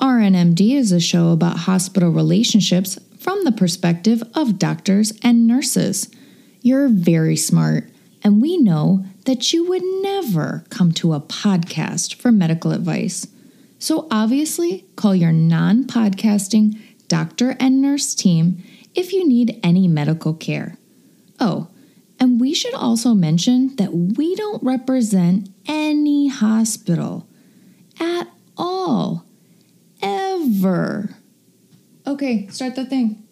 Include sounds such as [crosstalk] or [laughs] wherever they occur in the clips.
RNMD is a show about hospital relationships from the perspective of doctors and nurses. You're very smart, and we know that you would never come to a podcast for medical advice. So obviously, call your non podcasting doctor and nurse team if you need any medical care. Oh, and we should also mention that we don't represent any hospital at all. Okay, start the thing.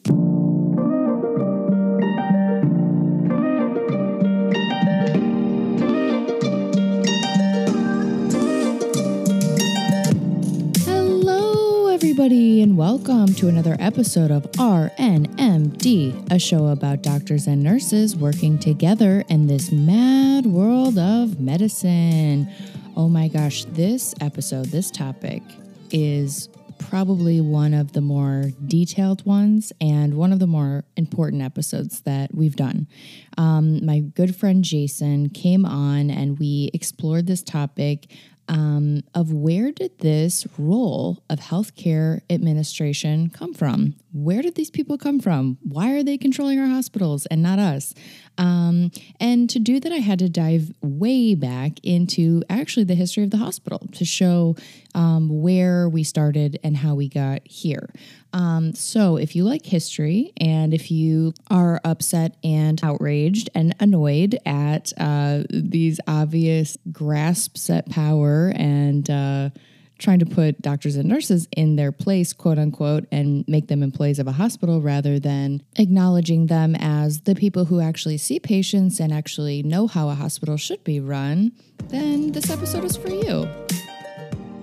Hello, everybody, and welcome to another episode of RNMD, a show about doctors and nurses working together in this mad world of medicine. Oh my gosh, this episode, this topic is probably one of the more detailed ones and one of the more important episodes that we've done. Um, my good friend Jason came on and we explored this topic um, of where did this role of healthcare administration come from? Where did these people come from? Why are they controlling our hospitals and not us? Um, and to do that, I had to dive way back into actually the history of the hospital to show um, where we started and how we got here. Um, so, if you like history and if you are upset and outraged and annoyed at uh, these obvious grasps at power and uh, trying to put doctors and nurses in their place, quote unquote, and make them employees of a hospital rather than acknowledging them as the people who actually see patients and actually know how a hospital should be run, then this episode is for you.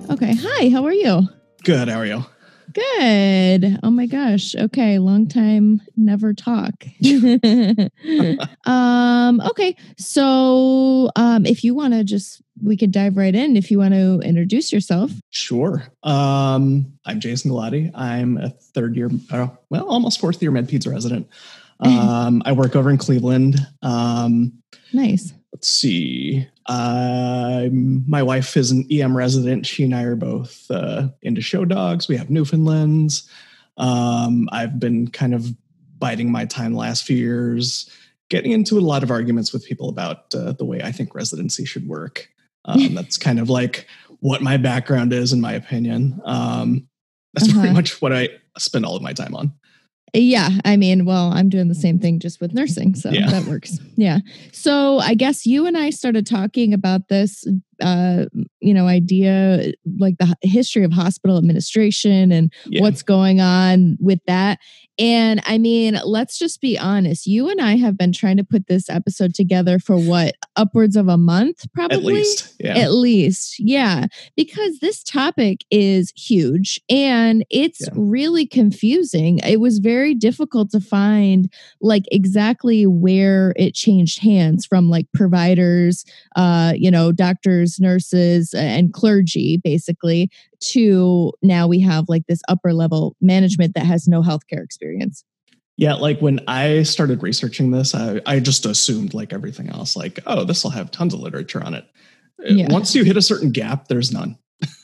Okay. Hi, how are you? Good. How are you? Good. Oh my gosh. Okay. Long time never talk. [laughs] um, okay. So um, if you want to just, we could dive right in if you want to introduce yourself. Sure. Um, I'm Jason Galati. I'm a third year, uh, well, almost fourth year med MedPeds resident. [laughs] Um, I work over in Cleveland. Um, nice. Let's see. Uh, my wife is an EM resident. She and I are both uh, into show dogs. We have Newfoundlands. Um, I've been kind of biding my time the last few years, getting into a lot of arguments with people about uh, the way I think residency should work. Um, [laughs] that's kind of like what my background is, in my opinion. Um, that's uh-huh. pretty much what I spend all of my time on. Yeah, I mean, well, I'm doing the same thing just with nursing, so yeah. that works. Yeah. So I guess you and I started talking about this uh, you know, idea like the history of hospital administration and yeah. what's going on with that. And I mean, let's just be honest. You and I have been trying to put this episode together for what upwards of a month, probably. At least, yeah. At least, yeah. Because this topic is huge and it's yeah. really confusing. It was very difficult to find like exactly where it changed hands from like providers, uh, you know, doctors nurses, and clergy, basically, to now we have like this upper level management that has no healthcare experience. Yeah, like when I started researching this, I, I just assumed, like everything else, like, oh, this will have tons of literature on it. Uh, yeah. Once you hit a certain gap, there's none.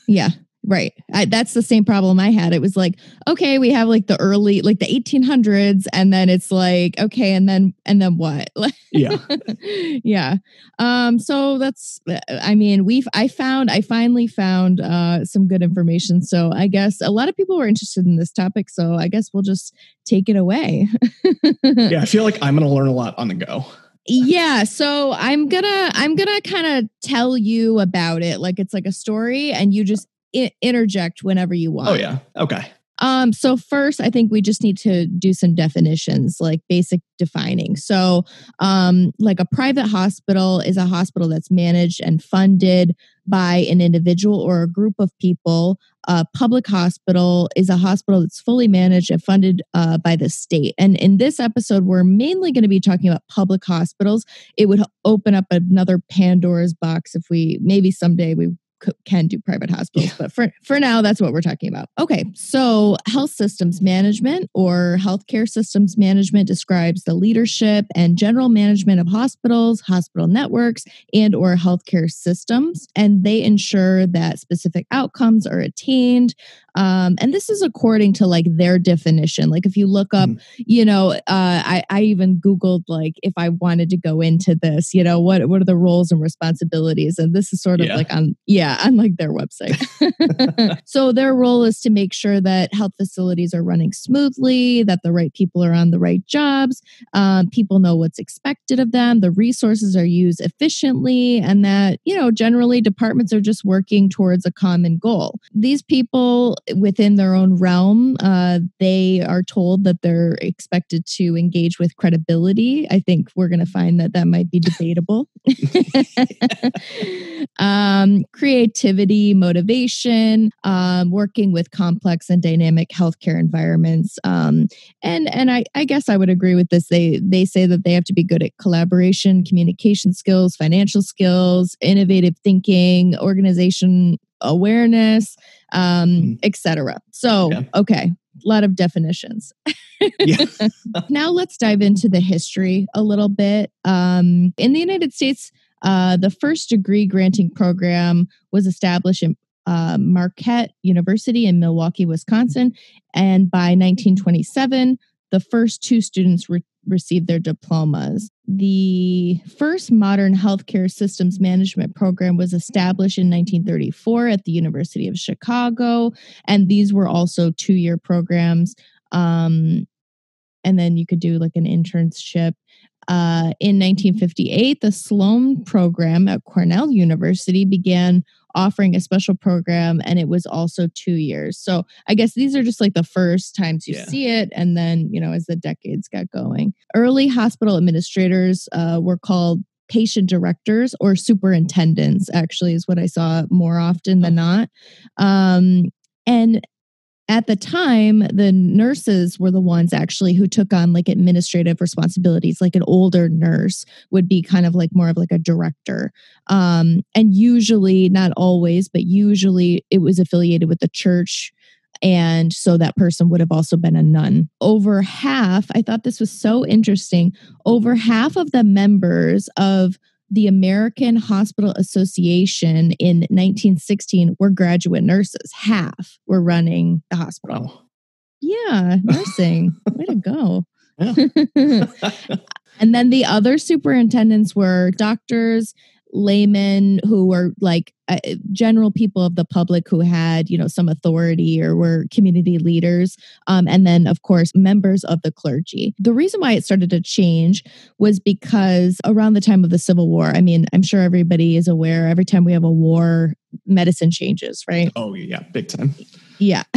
yeah. Right. I, that's the same problem I had. It was like, okay, we have like the early, like the 1800s, and then it's like, okay, and then, and then what? [laughs] Yeah. yeah. Um, so that's, I mean, we've, I found, I finally found uh, some good information. So I guess a lot of people were interested in this topic. So I guess we'll just take it away. [laughs] yeah. I feel like I'm going to learn a lot on the go yeah so i'm gonna i'm gonna kind of tell you about it like it's like a story and you just I- interject whenever you want. Oh yeah. Okay. Um, so first, I think we just need to do some definitions, like basic defining. So, um, like a private hospital is a hospital that's managed and funded by an individual or a group of people. A public hospital is a hospital that's fully managed and funded uh, by the state. And in this episode, we're mainly going to be talking about public hospitals. It would open up another Pandora's box if we maybe someday we can do private hospitals, yeah. but for, for now, that's what we're talking about. Okay, so health systems management or healthcare systems management describes the leadership and general management of hospitals, hospital networks, and or healthcare systems, and they ensure that specific outcomes are attained Um, and this is according to like their definition. Like if you look up, mm. you know, uh, I, I even Googled like if I wanted to go into this, you know, what, what are the roles and responsibilities? And this is sort of yeah. like on, yeah, [laughs] on like their website. [laughs] so their role is to make sure that health facilities are running smoothly, that the right people are on the right jobs, um, people know what's expected of them, the resources are used efficiently, and that, you know, generally departments are just working towards a common goal. These people within their own realm, uh, they are told that they're expected to engage with credibility. I think we're going to find that that might be debatable. [laughs] um, creativity, motivation, um, working with complex and dynamic healthcare environments, um, and and I, I guess I would agree with this. They they say that they have to be good at collaboration, communication skills, financial skills, innovative thinking, organization awareness, um, mm. etc. So, yeah. okay, a lot of definitions. [laughs] now let's dive into the history a little bit. Um, in the United States, uh, the first degree granting program was established in uh, Marquette University in Milwaukee, Wisconsin. And by 1927, the first two students re- received their diplomas. The first modern healthcare systems management program was established in 1934 at the University of Chicago, and these were also two year programs. Um, and then you could do like an internship. Uh, in 1958, the Sloan program at Cornell University began offering a special program and it was also two years. So I guess these are just like the first times you yeah. see it. And then, you know, as the decades got going, early hospital administrators uh, were called patient directors or superintendents, actually, is what I saw more often than oh. not. Um, and at the time the nurses were the ones actually who took on like administrative responsibilities like an older nurse would be kind of like more of like a director um, and usually not always but usually it was affiliated with the church and so that person would have also been a nun. Over half, I thought this was so interesting, over half of the members of the American Hospital Association in 1916 were graduate nurses. Half were running the hospital. Wow. Yeah, nursing. Way to go. [laughs] [laughs] and then the other superintendents were doctors, laymen who were like uh, general people of the public who had you know some authority or were community leaders um, and then of course members of the clergy the reason why it started to change was because around the time of the civil war i mean i'm sure everybody is aware every time we have a war medicine changes right oh yeah big time yeah. [laughs]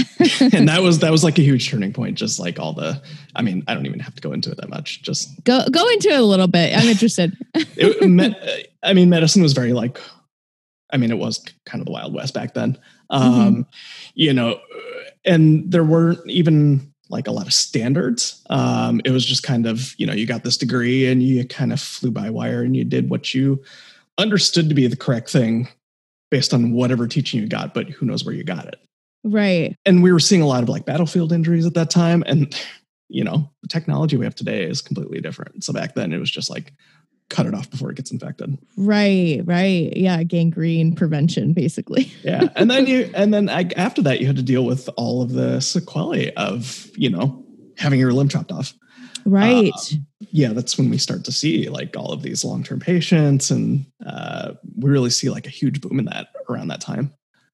and that [laughs] was that was like a huge turning point. Just like all the, I mean, I don't even have to go into it that much. Just go go into it a little bit. I'm interested. it, me, [laughs] I mean, medicine was very like, I mean, it was kind of the Wild West back then. Um, mm-hmm. You know, and there weren't even like a lot of standards. Um, it was just kind of, you know, you got this degree and you kind of flew by wire and you did what you understood to be the correct thing based on whatever teaching you got, but who knows where you got it. Right. And we were seeing a lot of like battlefield injuries at that time. And, you know, the technology we have today is completely different. So back then it was just like cut it off before it gets infected. Right, right. Yeah, gangrene prevention basically. [laughs] yeah. And then you and then I, after that you had to deal with all of the sequelae of, you know, having your limb chopped off. Right. Uh, yeah, that's when we start to see like all of these long-term patients and uh, we really see like a huge boom in that around that time.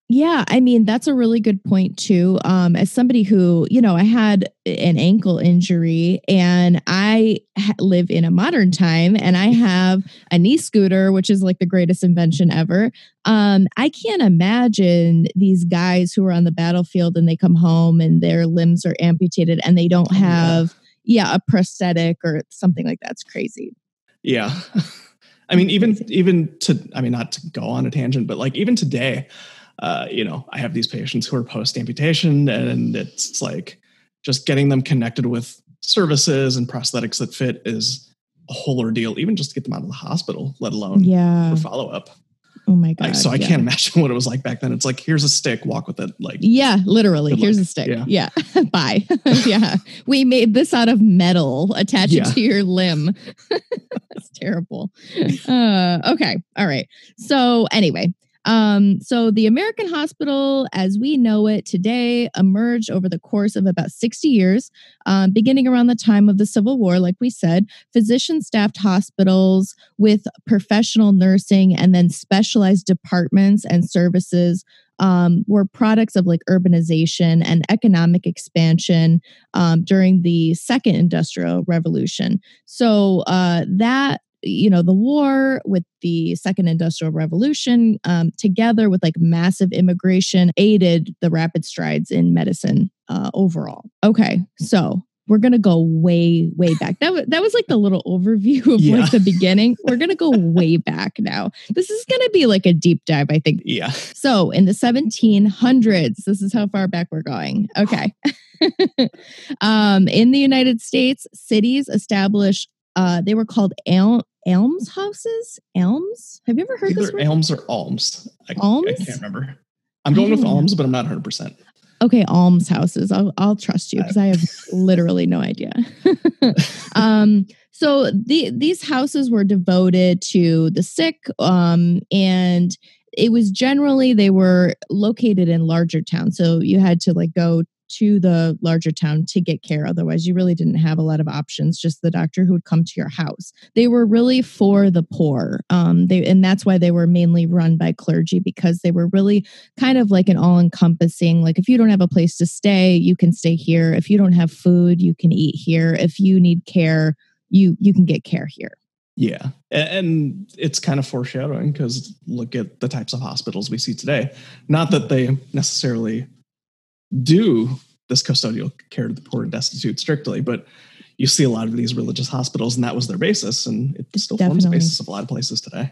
Yeah, I mean that's a really good point too. Um, as somebody who, you know, I had an ankle injury, and I ha- live in a modern time, and I have a knee scooter, which is like the greatest invention ever. Um, I can't imagine these guys who are on the battlefield and they come home and their limbs are amputated and they don't oh, have, yeah, a prosthetic or something like that's crazy. Yeah, [laughs] I mean, even even to, I mean, not to go on a tangent, but like even today uh, you know, I have these patients who are post amputation, and it's like just getting them connected with services and prosthetics that fit is a whole ordeal, even just to get them out of the hospital, let alone yeah. for follow up. Oh my god! Like, so I yeah. can't imagine [laughs] what it was like back then. It's like here's a stick, walk with it. Like yeah, literally. Here's a stick. Yeah, yeah. [laughs] bye. [laughs] yeah, we made this out of metal. Attach yeah. it to your limb. That's terrible. Uh, okay, all right. So anyway, Um, so the American hospital, as we know it today, emerged over the course of about 60 years, um, beginning around the time of the Civil War. Like we said, physician staffed hospitals with professional nursing and then specialized departments and services um, were products of like urbanization and economic expansion um, during the second industrial revolution. So uh, that you know the war with the second industrial revolution um, together with like massive immigration aided the rapid strides in medicine uh, overall. Okay so we're gonna go way way back. That was that was like the little overview of yeah. like the beginning. [laughs] We're gonna go way back now. This is gonna be like a deep dive i think. Yeah. So in the 1700s this is how far back we're going. Okay. [laughs] Um, in the united states cities established uh, they were called el- elms houses. Elms. Have you ever heard Either this? Word? Elms or alms. I, alms. I can't remember. I'm going with alms, but I'm not 100. percent Okay, alms houses. I'll I'll trust you because I have literally no idea. [laughs] um, so the these houses were devoted to the sick, um, and it was generally they were located in larger towns. So you had to like go to the larger town to get care. Otherwise, you really didn't have a lot of options. Just the doctor who would come to your house. They were really for the poor. Um, they and that's why they were mainly run by clergy because they were really kind of like an all-encompassing. Like if you don't have a place to stay, you can stay here. If you don't have food, you can eat here. If you need care, you you can get care here. Yeah. And it's kind of foreshadowing because look at the types of hospitals we see today. Not that they necessarily do this custodial care to the poor and destitute strictly, but you see a lot of these religious hospitals, and that was their basis, and it still Definitely. forms the basis of a lot of places today.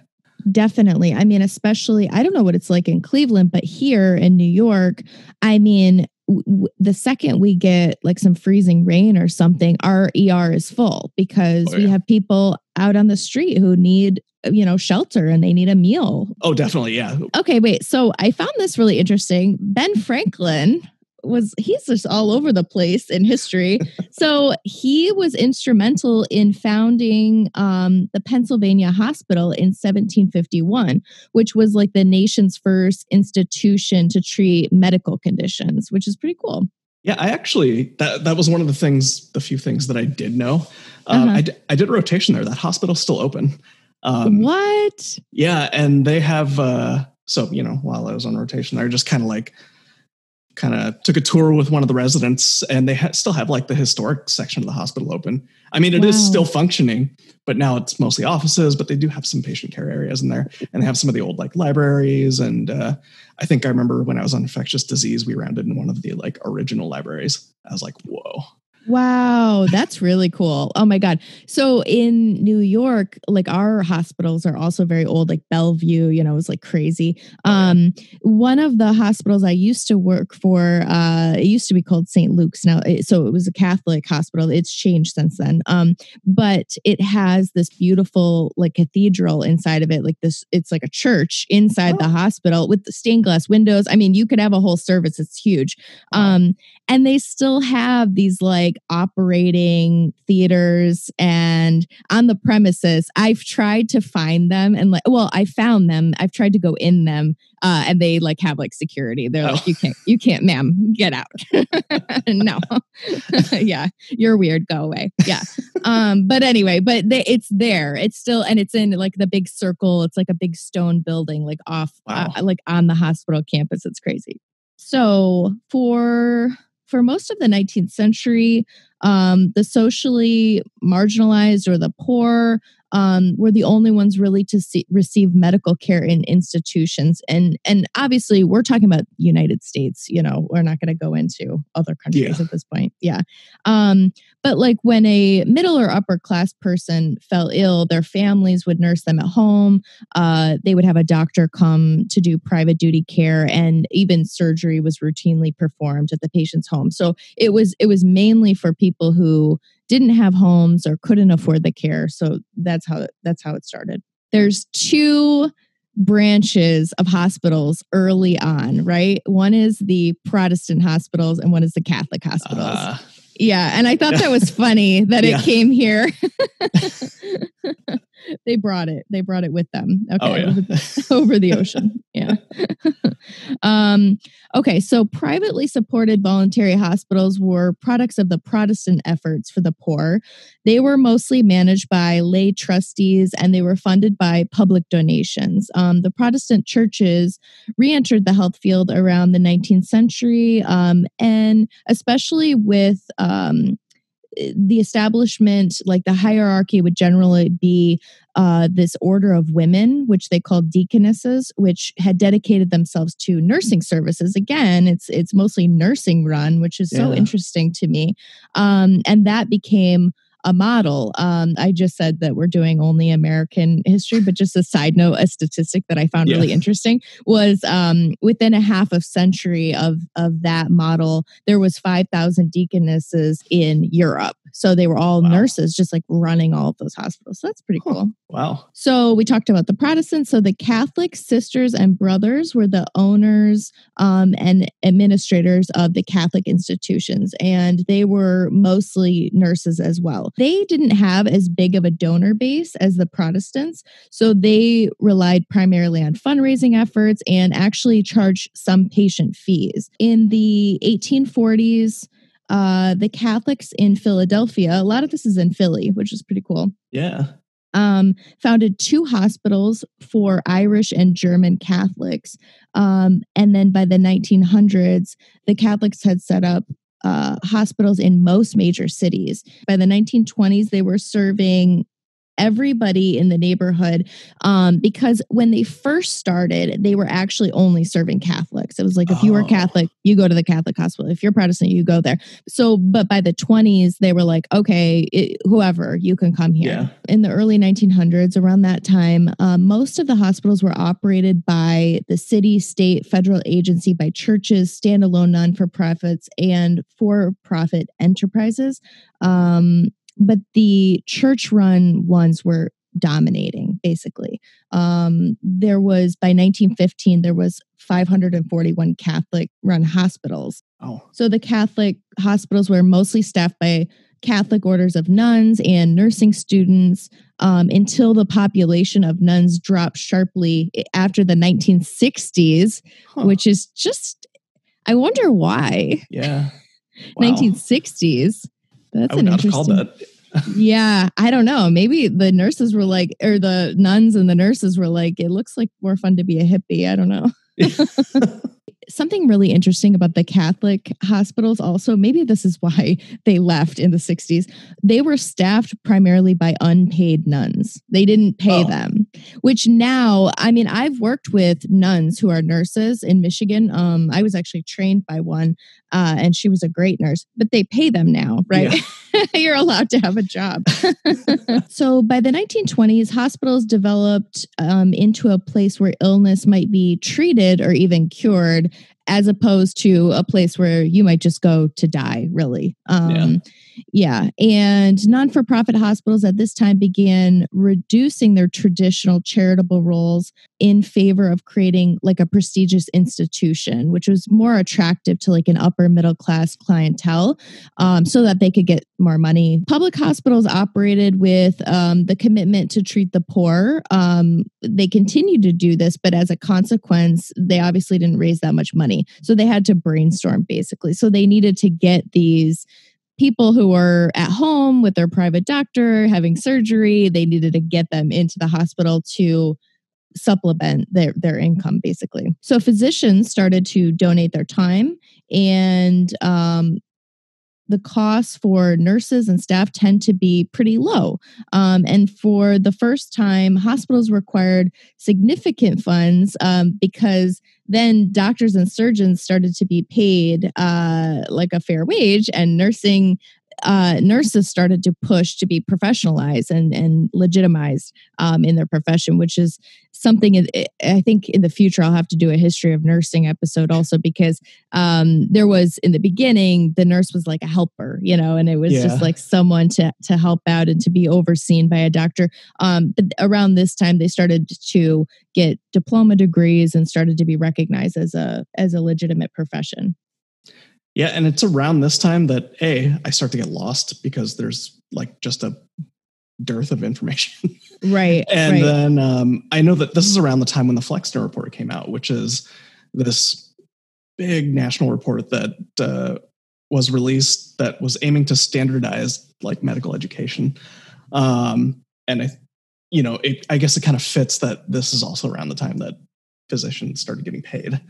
Definitely. I mean, especially, I don't know what it's like in Cleveland, but here in New York, I mean, w- the second we get like some freezing rain or something, our ER is full because oh, yeah. we have people out on the street who need you know shelter and they need a meal. Oh, definitely, yeah. Okay, wait. So I found this really interesting. Ben Franklin was he's just all over the place in history. [laughs] so he was instrumental in founding um, the Pennsylvania Hospital in 1751, which was like the nation's first institution to treat medical conditions, which is pretty cool. Yeah, I actually that that was one of the things, the few things that I did know. Um, uh-huh. I, d- I did a rotation there. That hospital's still open. Um, what? Yeah, and they have. Uh, so you know, while I was on rotation, they're just kind of like kind of took a tour with one of the residents and they ha- still have like the historic section of the hospital open. I mean it wow. is still functioning but now it's mostly offices but they do have some patient care areas in there and they have some of the old like libraries and uh, i think i remember when i was on infectious disease we rounded in one of the like original libraries. I was like whoa Wow, that's really cool. Oh my God. So in New York, like our hospitals are also very old, like Bellevue, you know, it was like crazy. Oh, um, one of the hospitals I used to work for, uh, it used to be called St. Luke's now. It, so it was a Catholic hospital. It's changed since then. Um, but it has this beautiful like cathedral inside of it, like this, it's like a church inside oh. the hospital with the stained glass windows. I mean, you could have a whole service. It's huge. Um, and they still have these like like operating theaters and on the premises. I've tried to find them and like, well, I found them. I've tried to go in them, uh, and they like have like security. They're oh. like, you can't, you can't, ma'am, get out. [laughs] no, [laughs] yeah, you're weird. Go away. Yeah. Um, but anyway, but they, it's there. It's still, and it's in like the big circle. It's like a big stone building, like off, uh, wow. uh, like on the hospital campus. It's crazy. So for for most of the 19th century, um, the socially marginalized or the poor um, were the only ones really to see, receive medical care in institutions. And and obviously, we're talking about United States. You know, we're not going to go into other countries yeah. at this point. Yeah. Um, but like when a middle or upper class person fell ill, their families would nurse them at home. Uh, they would have a doctor come to do private duty care, and even surgery was routinely performed at the patient's home. So it was it was mainly for people who didn't have homes or couldn't afford the care. So that's how that's how it started. There's two branches of hospitals early on, right? One is the Protestant hospitals and one is the Catholic hospitals. Uh, yeah, and I thought that was [laughs] funny that yeah. it came here. [laughs] [laughs] [laughs] they brought it. They brought it with them. Okay, Oh, yeah. over, [laughs] the, over the ocean. Yeah. [laughs] um, okay, so privately supported voluntary hospitals were products of the Protestant efforts for the poor. They were mostly managed by lay trustees and they were funded by public donations. Um, the Protestant churches re-entered the health field around the 19th century, um, and especially with um, the establishment, like the hierarchy, would generally be uh, this order of women, which they called deaconesses, which had dedicated themselves to nursing services. Again, it's it's mostly nursing run, which is so interesting to me, um, and that became a model. Um, I just said that we're doing only American history, but just a side note, a statistic that I found Yeah. really interesting was um, within a half of century of of that model, there was five thousand deaconesses in Europe. So they were all Wow. nurses, just like running all of those hospitals. So that's pretty Huh. cool. Wow. So we talked about the Protestants. So the Catholic sisters and brothers were the owners um, and administrators of the Catholic institutions, and they were mostly nurses as well. They didn't have as big of a donor base as the Protestants, so they relied primarily on fundraising efforts and actually charged some patient fees. In the 1840s, uh, the Catholics in Philadelphia, a lot of this is in Philly, which is pretty cool Yeah. um, founded two hospitals for Irish and German Catholics. Um, and then by the 1900s, the Catholics had set up uh, hospitals in most major cities. By the 1920s, they were serving everybody in the neighborhood um, because when they first started, they were actually only serving Catholics. It was like if you were Oh. Catholic, you go to the Catholic hospital. If you're Protestant, you go there. So, but by the 20s, they were like, okay, it, whoever, you can come here Yeah. in the early 1900s, around that time, uh, most of the hospitals were operated by the city, state, federal agency, by churches, standalone non for profits, and for profit enterprises. Um, but the church run ones were dominating basically um there was by 1915 there was 541 catholic run hospitals Oh. so the Catholic hospitals were mostly staffed by Catholic orders of nuns and nursing students um, until the population of nuns dropped sharply after the 1960s, Huh. which is just, I wonder why. Yeah. [laughs] Wow. 1960s. That's I would an not have called interesting. that. [laughs] Yeah, I don't know. Maybe the nurses were like, or the nuns and the nurses were like, it looks like more fun to be a hippie. I don't know. [laughs] [laughs] something really interesting about the Catholic hospitals also, maybe this is why they left in the 60s. They were staffed primarily by unpaid nuns. They didn't pay Oh. them, which now, I mean, I've worked with nuns who are nurses in Michigan. Um, I was actually trained by one, uh, and she was a great nurse, but they pay them now, right? [laughs] [laughs] You're allowed to have a job. [laughs] so by the 1920s, hospitals developed um, into a place where illness might be treated or even cured, as opposed to a place where you might just go to die, really. Um, yeah. And non for profit hospitals at this time began reducing their traditional charitable roles in favor of creating like a prestigious institution, which was more attractive to like an upper middle class clientele um, so that they could get more money. Public hospitals operated with um, the commitment to treat the poor. Um, they continued to do this, but as a consequence, they obviously didn't raise that much money. So they had to brainstorm basically. So they needed to get these people who were at home with their private doctor having surgery they needed to get them into the hospital to supplement their their income basically. So physicians started to donate their time and um, the costs for nurses and staff tend to be pretty low. Um, and for the first time, hospitals required significant funds um, because then doctors and surgeons started to be paid uh, like a fair wage, and nursing uh, nurses started to push to be professionalized and, and legitimized um, in their profession, which is something I- I think in the future I'll have to do a history of nursing episode also because um, there was in the beginning the nurse was like a helper, you know, and it was Yeah. just like someone to to help out and to be overseen by a doctor. Um, but around this time they started to get diploma degrees and started to be recognized as a as a legitimate profession. Yeah, and it's around this time that a I start to get lost because there's like just a dearth of information. [laughs] right. and right. then um, I know that this is around the time when the Flexner report came out, which is this big national report that uh, was released that was aiming to standardize like medical education. Um, and I, you know, it, I guess it kind of fits that this is also around the time that physicians started getting paid.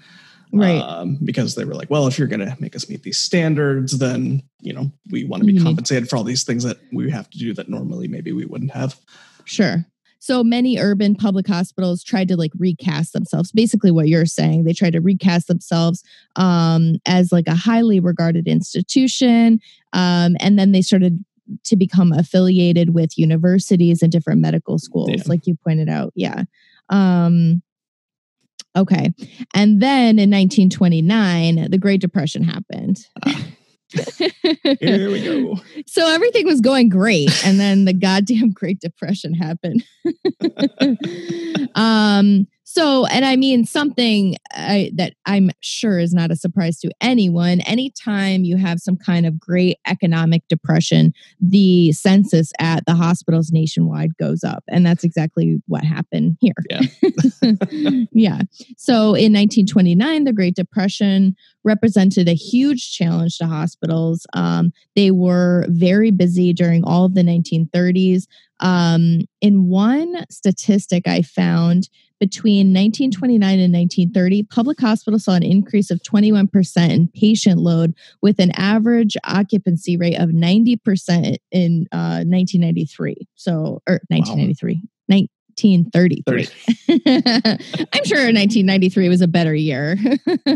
Right. Um, because they were like, well, if you're going to make us meet these standards, then, you know, we want to be need- compensated for all these things that we have to do that normally maybe we wouldn't have. Sure. So many urban public hospitals tried to like recast themselves. Basically, what you're saying, they tried to recast themselves um, as like a highly regarded institution, um, and then they started to become affiliated with universities and different medical schools, Yeah. like you pointed out. Yeah. Um, okay. And then in 1929, the Great Depression happened. Here we go. [laughs] So everything was going great, and then the goddamn Great Depression happened. [laughs] um. So, and I mean something I, that I'm sure is not a surprise to anyone. Anytime you have some kind of great economic depression, the census at the hospitals nationwide goes up, and that's exactly what happened here. Yeah. [laughs] yeah. So, in 1929, the Great Depression represented a huge challenge to hospitals. Um, they were very busy during all of the 1930s. Um, in one statistic I found, between 1929 and 1930, public hospitals saw an increase of 21% in patient load with an average occupancy rate of 90% in uh, 1993. So, or 1993, 1933. [laughs] I'm sure 1993 was a better year.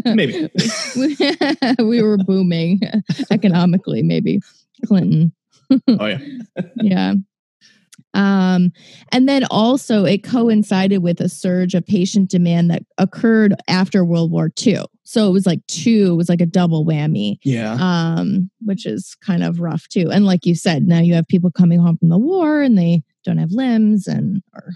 Maybe. [laughs] we were booming economically, maybe. Clinton. Oh, yeah. [laughs] Yeah. Um, and then also it coincided with a surge of patient demand that occurred after World War II. So it was like two, it was like a double whammy Yeah. um, which is kind of rough too. And like you said, now you have people coming home from the war and they don't have limbs and or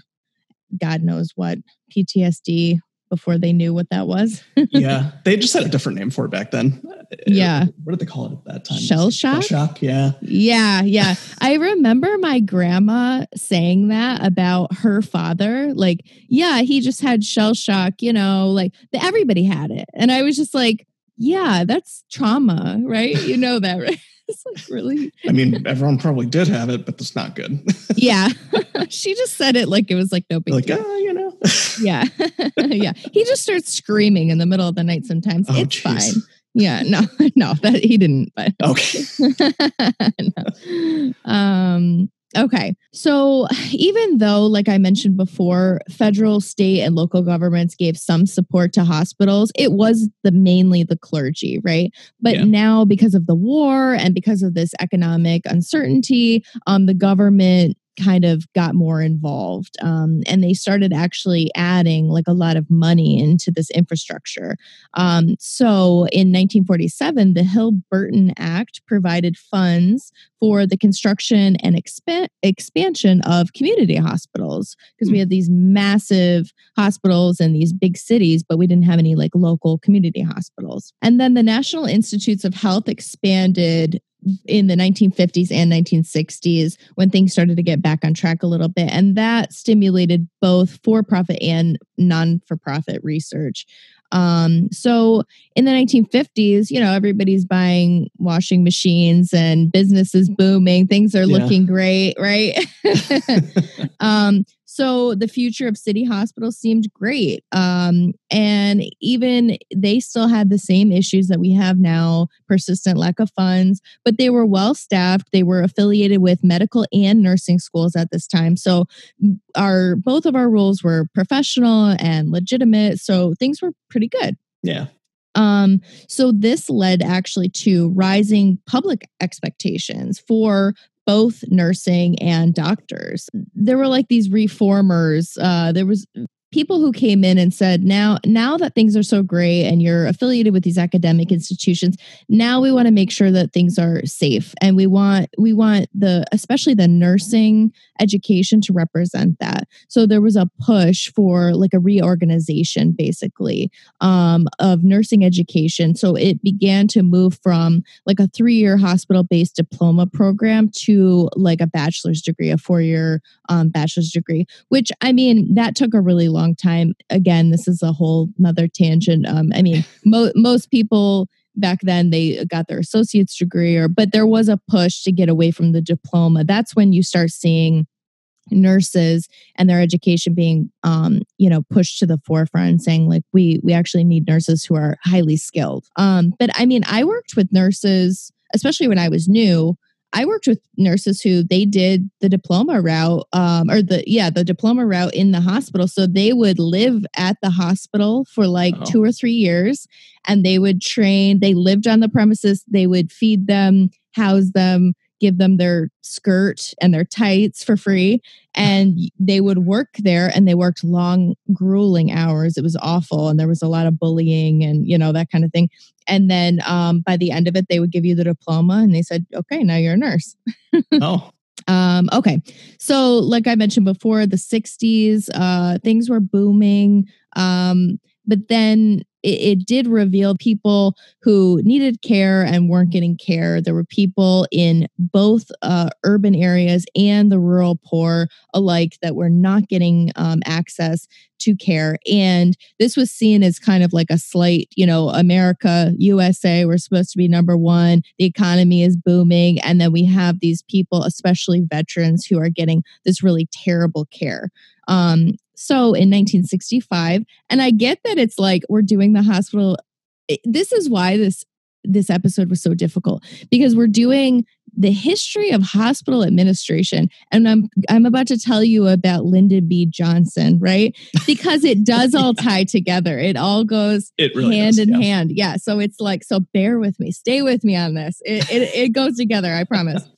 God knows what PTSD before they knew what that was. [laughs] yeah. They just had a different name for it back then. Uh, yeah. What did they call it at that time? Shell shock? Shell shock. Yeah. Yeah, yeah. I remember my grandma saying that about her father. Like, yeah, he just had shell shock, you know, like the, everybody had it. And I was just like, yeah, that's trauma, right? You know that, right? [laughs] [laughs] It's like really I mean, everyone probably did have it, but that's not good. [laughs] Yeah. [laughs] she just said it like it was like no big like, deal. ah, you know. Yeah. yeah. He just starts screaming in the middle of the night sometimes. Oh, it's jeez. fine. Yeah, no, no, that he didn't, but Okay. no. Um, okay. So even though, like I mentioned before, federal, state, and local governments gave some support to hospitals, it was the mainly the clergy, right? But Yeah. now, because of the war and because of this economic uncertainty, um, the government kind of got more involved um, and they started actually adding like a lot of money into this infrastructure um, so in 1947, the Hill Burton Act provided funds for the construction and expa- expansion of community hospitals because we had these massive hospitals in these big cities, but we didn't have any like local community hospitals. And then the National Institutes of Health expanded in the 1950s and 1960s when things started to get back on track a little bit. And that stimulated both for profit and non for profit research. Um, so in the 1950s, you know, everybody's buying washing machines and business is booming. Things are Yeah. looking great, right? [laughs] [laughs] um, so the future of city hospitals seemed great. Um, and even they still had the same issues that we have now persistent lack of funds, but they were well staffed. They were affiliated with medical and nursing schools at this time. So our both of our roles were professional and legitimate. So things were pretty good. yeah. Um, so this led actually to rising public expectations for both nursing and doctors. There were like these reformers. Uh, there was people who came in and said, now, now that things are so great and you're affiliated with these academic institutions, now we want to make sure that things are safe. And we want, we want the, especially the nursing education to represent that. So there was a push for like a reorganization basically um, of nursing education. So it began to move from like a three year hospital based diploma program to like a bachelor's degree, a four year um, bachelor's degree, which I mean, that took a really long time. Again, this is a whole nother tangent. Um, I mean, [laughs] mo- most people back then they got their associate's degree or but there was a push to get away from the diploma that's when you start seeing nurses and their education being um, you know pushed to the forefront and saying like we we actually need nurses who are highly skilled um, but i mean i worked with nurses especially when i was new I worked with nurses who they did the diploma route, um, or the yeah, the diploma route in the hospital. So they would live at the hospital for like oh. two or three years, and they would train. They lived on the premises. They would feed them, house them, give them their skirt and their tights for free and they would work there and they worked long grueling hours. It was awful and there was a lot of bullying and you know that kind of thing. And then um, by the end of it they would give you the diploma and they said okay now you're a nurse. Oh. [laughs] Um, okay. So like i mentioned before the 60s uh, things were booming um, but then it, it, did reveal people who needed care and weren't getting care. There were people in both uh, urban areas and the rural poor alike that were not getting um, access to care. And this was seen as kind of like a slight, you know, America, USA, we're supposed to be number one. The economy is booming. And then we have these people, especially veterans, who are getting this really terrible care. Um, so in 1965, and I get that it's like we're doing the hospital. This is why this this episode was so difficult because we're doing the history of hospital administration and I'm I'm about to tell you about Lyndon B Johnson, right? Because it [laughs] does all tie together. It all goes it really hand does, in yeah. hand. Yeah, so it's like so bear with me. Stay with me on this. It it, it goes together, I promise.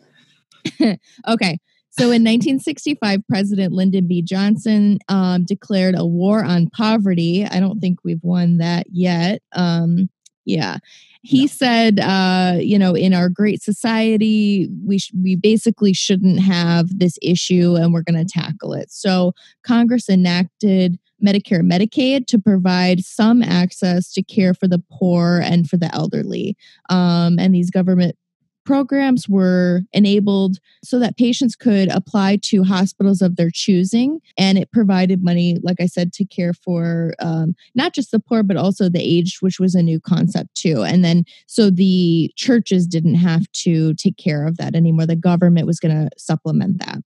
[laughs] okay. So in 1965, President Lyndon B. Johnson um, declared a war on poverty. I don't think we've won that yet. Um, yeah. He no. said, uh, you know, in our great society, we sh- we basically shouldn't have this issue, and we're going to tackle it. So Congress enacted Medicare Medicaid to provide some access to care for the poor and for the elderly. Um, and these government programs were enabled so that patients could apply to hospitals of their choosing. And it provided money, like I said, to care for um, not just the poor, but also the aged, which was a new concept too. And then so the churches didn't have to take care of that anymore. The government was going to supplement that.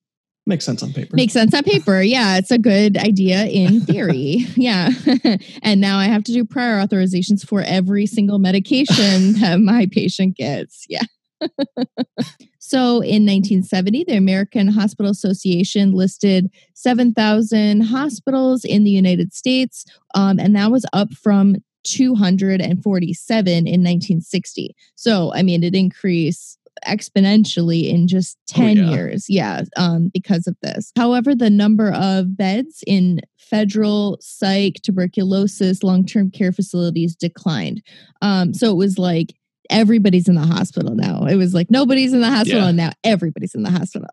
Makes sense on paper. Makes sense on paper. [laughs] Yeah, it's a good idea in theory. [laughs] yeah. [laughs] and now I have to do prior authorizations for every single medication that my patient gets. Yeah [laughs] so in 1970, the American Hospital Association listed 7,000 hospitals in the United States, um, and that was up from 247 in 1960. So, I mean, it increased exponentially in just 10 oh, yeah. years. Yeah, um, because of this. However, the number of beds in federal psych, tuberculosis, long term care facilities declined. Um, so it was like everybody's in the hospital now. It was like nobody's in the hospital, yeah. and now everybody's in the hospital.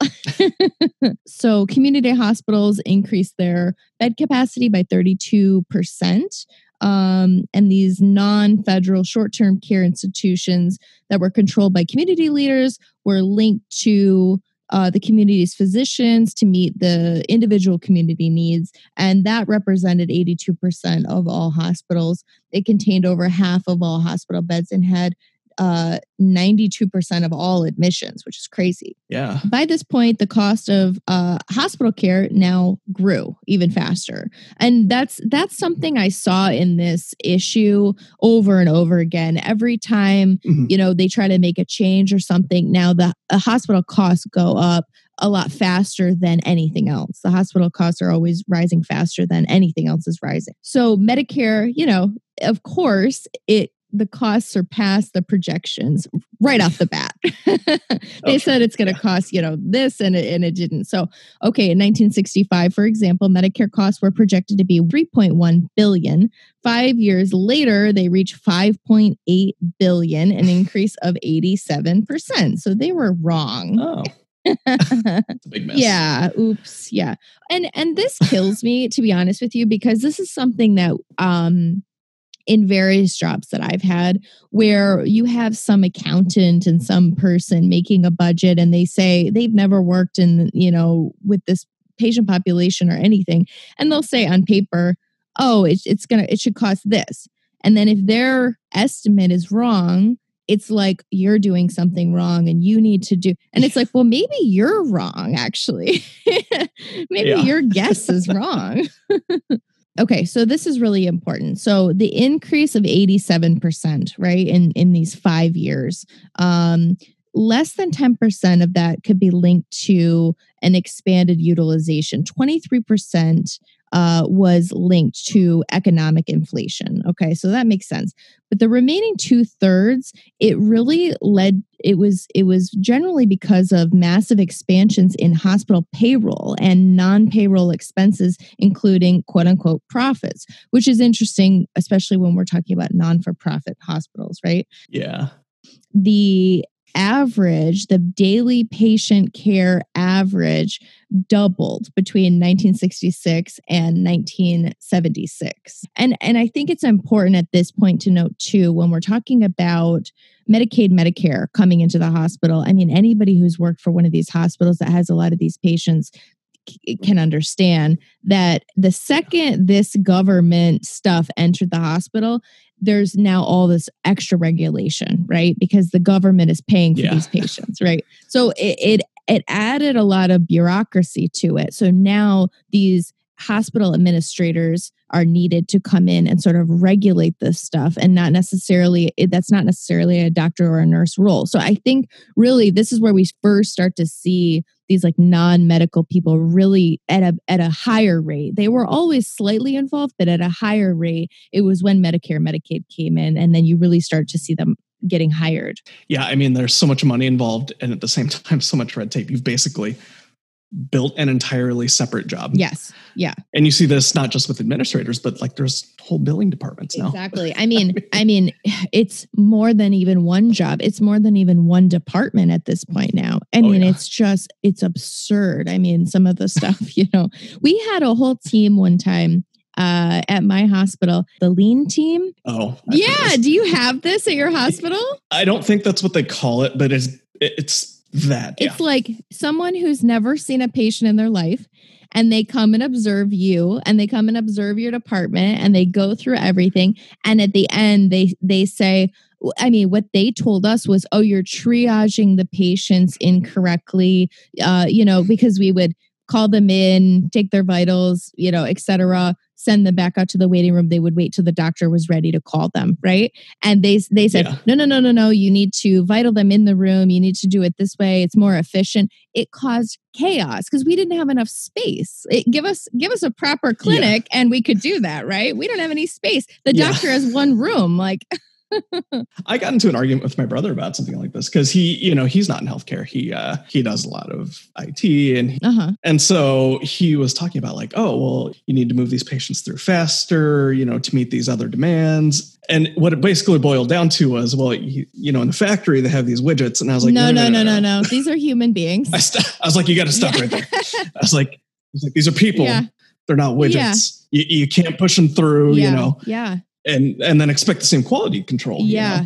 [laughs] so, community hospitals increased their bed capacity by 32%. Um, and these non federal short term care institutions that were controlled by community leaders were linked to uh, the community's physicians to meet the individual community needs. And that represented 82% of all hospitals. It contained over half of all hospital beds and had uh, 92% of all admissions, which is crazy. Yeah. By this point, the cost of uh, hospital care now grew even faster, and that's that's something I saw in this issue over and over again. Every time mm-hmm. you know they try to make a change or something, now the hospital costs go up a lot faster than anything else. The hospital costs are always rising faster than anything else is rising. So Medicare, you know, of course, it the costs surpassed the projections right off the bat. [laughs] they oh, said it's going to yeah. cost, you know, this and it, and it didn't. So, okay, in 1965, for example, Medicare costs were projected to be 3.1 billion. 5 years later, they reached 5.8 billion, an [laughs] increase of 87%. So they were wrong. Oh. [laughs] it's a big mess. Yeah. Oops. Yeah. And and this kills me to be honest with you because this is something that um in various jobs that I've had where you have some accountant and some person making a budget and they say they've never worked in, you know, with this patient population or anything. And they'll say on paper, oh, it's, it's going to, it should cost this. And then if their estimate is wrong, it's like you're doing something wrong and you need to do and it's like well maybe you're wrong actually [laughs] maybe your [laughs] guess is wrong [laughs] Okay, so this is really important. So the increase of 87%, right, in, in these five years, um, less than 10% of that could be linked to an expanded utilization. 23% uh, was linked to economic inflation. Okay, so that makes sense. But the remaining two thirds, it really led. It was it was generally because of massive expansions in hospital payroll and non-payroll expenses, including quote unquote profits, which is interesting, especially when we're talking about non-for-profit hospitals, right? Yeah the average, the daily patient care average doubled between 1966 and 1976. And and I think it's important at this point to note too when we're talking about Medicaid, Medicare coming into the hospital. I mean anybody who's worked for one of these hospitals that has a lot of these patients can understand that the second this government stuff entered the hospital, there's now all this extra regulation, right? Because the government is paying for yeah. these patients, right? So it, it it added a lot of bureaucracy to it. So now these hospital administrators are needed to come in and sort of regulate this stuff and not necessarily that's not necessarily a doctor or a nurse role so i think really this is where we first start to see these like non-medical people really at a at a higher rate. They were always slightly involved but at a higher rate it was when medicare medicaid came in and then you really start to see them getting hired. Yeah i mean there's so much money involved and at the same [laughs] time so much red tape. You've basically built an entirely separate job. Yes. Yeah. And you see this not just with administrators, but like there's whole billing departments now. Exactly. I mean, [laughs] I mean, it's more than even one job. It's more than even one department at this point now. I oh, mean, yeah. it's just it's absurd. I mean, some of the [laughs] stuff, you know. We had a whole team one time uh, at my hospital, the lean team. Oh, I've yeah. Do you have this at your hospital? I don't think that's what they call it, but it's it's that. It's like someone who's never seen a patient in their life and they come and observe you and they come and observe your department and they go through everything and at the end they they say I mean, what they told us was, oh, you're triaging the patients incorrectly, uh, you know, because we would call them in, take their vitals, you know, etc send them back out to the waiting room they would wait till the doctor was ready to call them right? And they they said yeah. no no no no no you need to vital them in the room. You need to do it this way. It's more efficient. It caused chaos because we didn't have enough space. It, give us give us a proper clinic yeah. and we could do that right? We don't have any space. The doctor yeah. has one room like [laughs] [laughs] I got into an argument with my brother about something like this because he, you know, he's not in healthcare. He uh he does a lot of IT and uh-huh. and so he was talking about like, oh, well, you need to move these patients through faster, you know, to meet these other demands. And what it basically boiled down to was, well, you, you know, in the factory they have these widgets, and I was like, no, no, no, no, no, no. no. These are human beings. I, st- I was like, you got to stop yeah. right there. I was like, I was like, these are people. Yeah. They're not widgets. Yeah. You, you can't push them through. You know. Yeah and and then expect the same quality control. Yeah.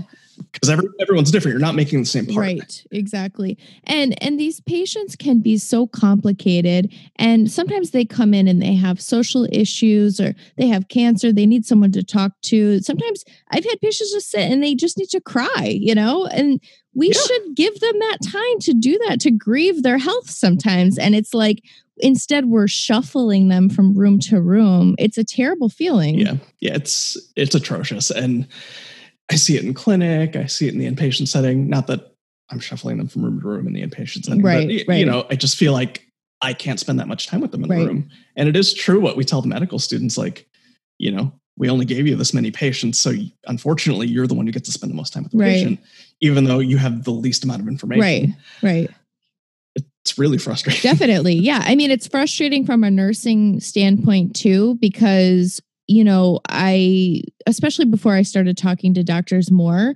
because every, everyone's different. You're not making the same part. Right, exactly. And and these patients can be so complicated, and sometimes they come in and they have social issues or they have cancer. They need someone to talk to. Sometimes I've had patients just sit and they just need to cry, you know, and we yeah. should give them that time to do that to grieve their health sometimes. And it's like instead we're shuffling them from room to room it's a terrible feeling yeah yeah it's it's atrocious and i see it in clinic i see it in the inpatient setting not that i'm shuffling them from room to room in the inpatient setting right, but right. you know i just feel like i can't spend that much time with them in right. the room and it is true what we tell the medical students like you know we only gave you this many patients. So unfortunately, you're the one who gets to spend the most time with the Right. patient, even though you have the least amount of information. Right. Right. It's really frustrating. Definitely. Yeah. I mean, it's frustrating from a nursing standpoint too, because, you know, I, especially before I started talking to doctors more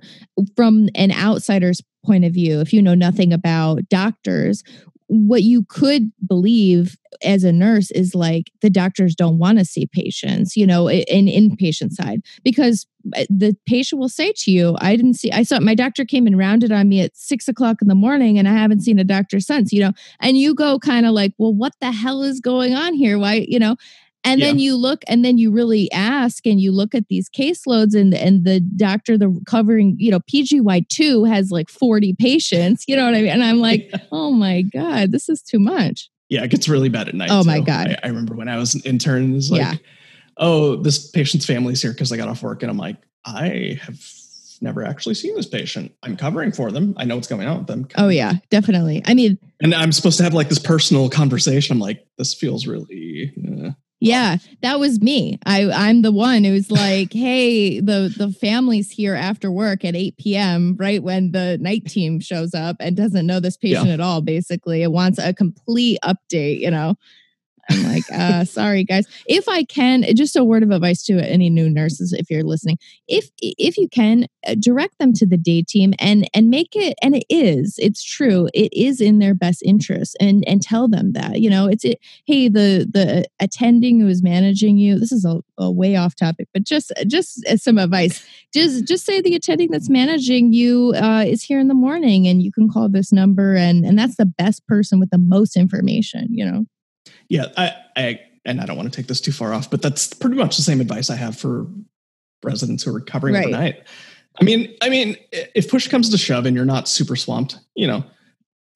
from an outsider's point of view, if you know nothing about doctors, what you could believe as a nurse is like the doctors don't want to see patients, you know, in inpatient side. Because uh, the patient will say to you, I didn't see, I saw my doctor came and rounded on me at six o'clock in the morning and I haven't seen a doctor since, you know, and you go kind of like, well, what the hell is going on here? Why, you know, and then you look and then you really ask and you look at these caseloads and and the doctor the covering you know pgy2 has like 40 patients you know what i mean and i'm like [laughs] oh my god this is too much Yeah, it gets really bad at night. Oh my. God. I, I remember when I was an intern, it's like, Yeah. oh, this patient's family's here because I got off work. And I'm like, I have never actually seen this patient. I'm covering for them. I know what's going on with them. oh yeah definitely i mean And I'm supposed to have like this personal conversation. I'm like, this feels really. Uh, Yeah, that was me. I I'm the one who's like, [laughs] hey, the the family's here after work at 8 p.m. right when the night team shows up and doesn't know this patient at all. Basically, it wants a complete update. You know, I'm like, uh, sorry guys. If I can, just a word of advice to any new nurses, if you're listening, if if you can uh, direct them to the day team and and make it, and it is, it's true, it is in their best interest, and and tell them that. You know, it's it hey the the attending who is managing you this is a, a way off topic but just just some advice just just say the attending that's managing you uh, is here in the morning and you can call this number and and that's the best person with the most information you know yeah, I, I, and I don't want to take this too far off, but that's pretty much the same advice I have for residents who are recovering Right. overnight. I mean, I mean, if push comes to shove and you're not super swamped, you know,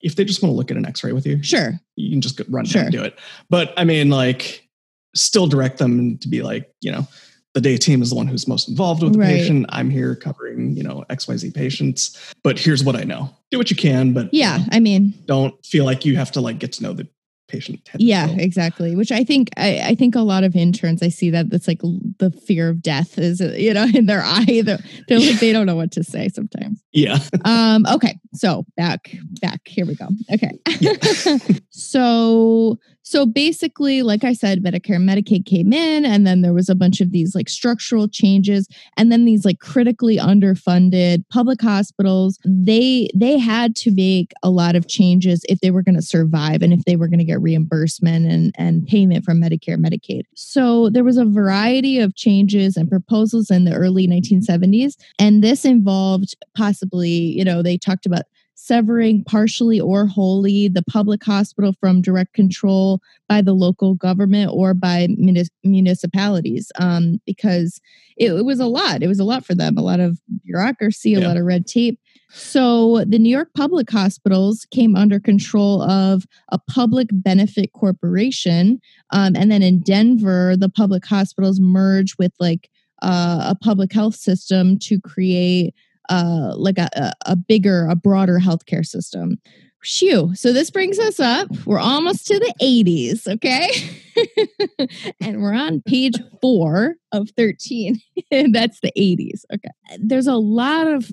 if they just want to look at an X-ray with you, sure you can just go run Sure. down and do it. But I mean, like, still direct them to be like, you know, the day team is the one who's most involved with the Right. patient. I'm here covering, you know, XYZ patients. But here's what I know. Do what you can, but you yeah know, i mean don't feel like you have to like get to know the patient. head yeah exactly which i think I, I think a lot of interns i see that that's like the fear of death is you know [laughs] in their eye they're, they're like they don't know what to say sometimes Yeah. [laughs] um okay so back back here we go okay Yeah. [laughs] so so basically like i said medicare and medicaid came in and then there was a bunch of these like structural changes and then these like critically underfunded public hospitals. They they had to make a lot of changes if they were going to survive and if they were going to get reimbursement and and payment from medicare and medicaid. So there was a variety of changes and proposals in the early 1970s and this involved possibly you know they talked about severing partially or wholly the public hospital from direct control by the local government or by munis- municipalities um, because it, it was a lot. It was a lot for them, a lot of bureaucracy, a Yeah. lot of red tape. So the New York public hospitals came under control of a public benefit corporation. Um, and then in Denver, the public hospitals merged with like uh, a public health system to create like a, a, bigger, a broader healthcare system. Phew. So this brings us up. We're almost to the 80s, okay? [laughs] and we're on page four of 13. [laughs] that's the 80s. Okay. There's a lot of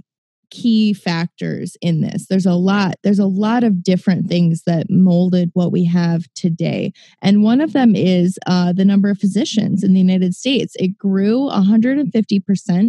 key factors in this. There's a lot, there's a lot of different things that molded what we have today. And one of them is uh, the number of physicians in the United States. It grew 150%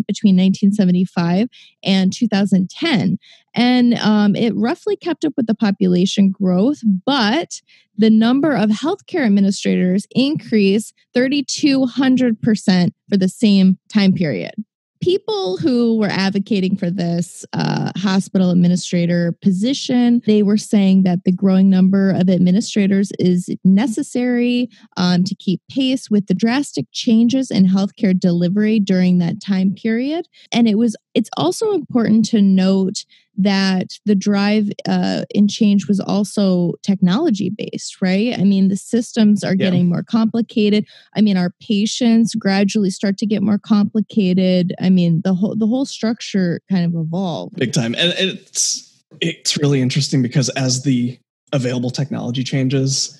between 1975 and 2010. And um, it roughly kept up with the population growth, but the number of healthcare administrators increased 3,200% for the same time period. People who were advocating for this uh, hospital administrator position, they were saying that the growing number of administrators is necessary um, to keep pace with the drastic changes in healthcare delivery during that time period. And it was it's also important to note that the drive uh, in change was also technology based, right? I mean, the systems are Yeah. getting more complicated. I mean, our patients gradually start to get more complicated. I mean, the whole the whole structure kind of evolved. big time and it's it's really interesting because as the available technology changes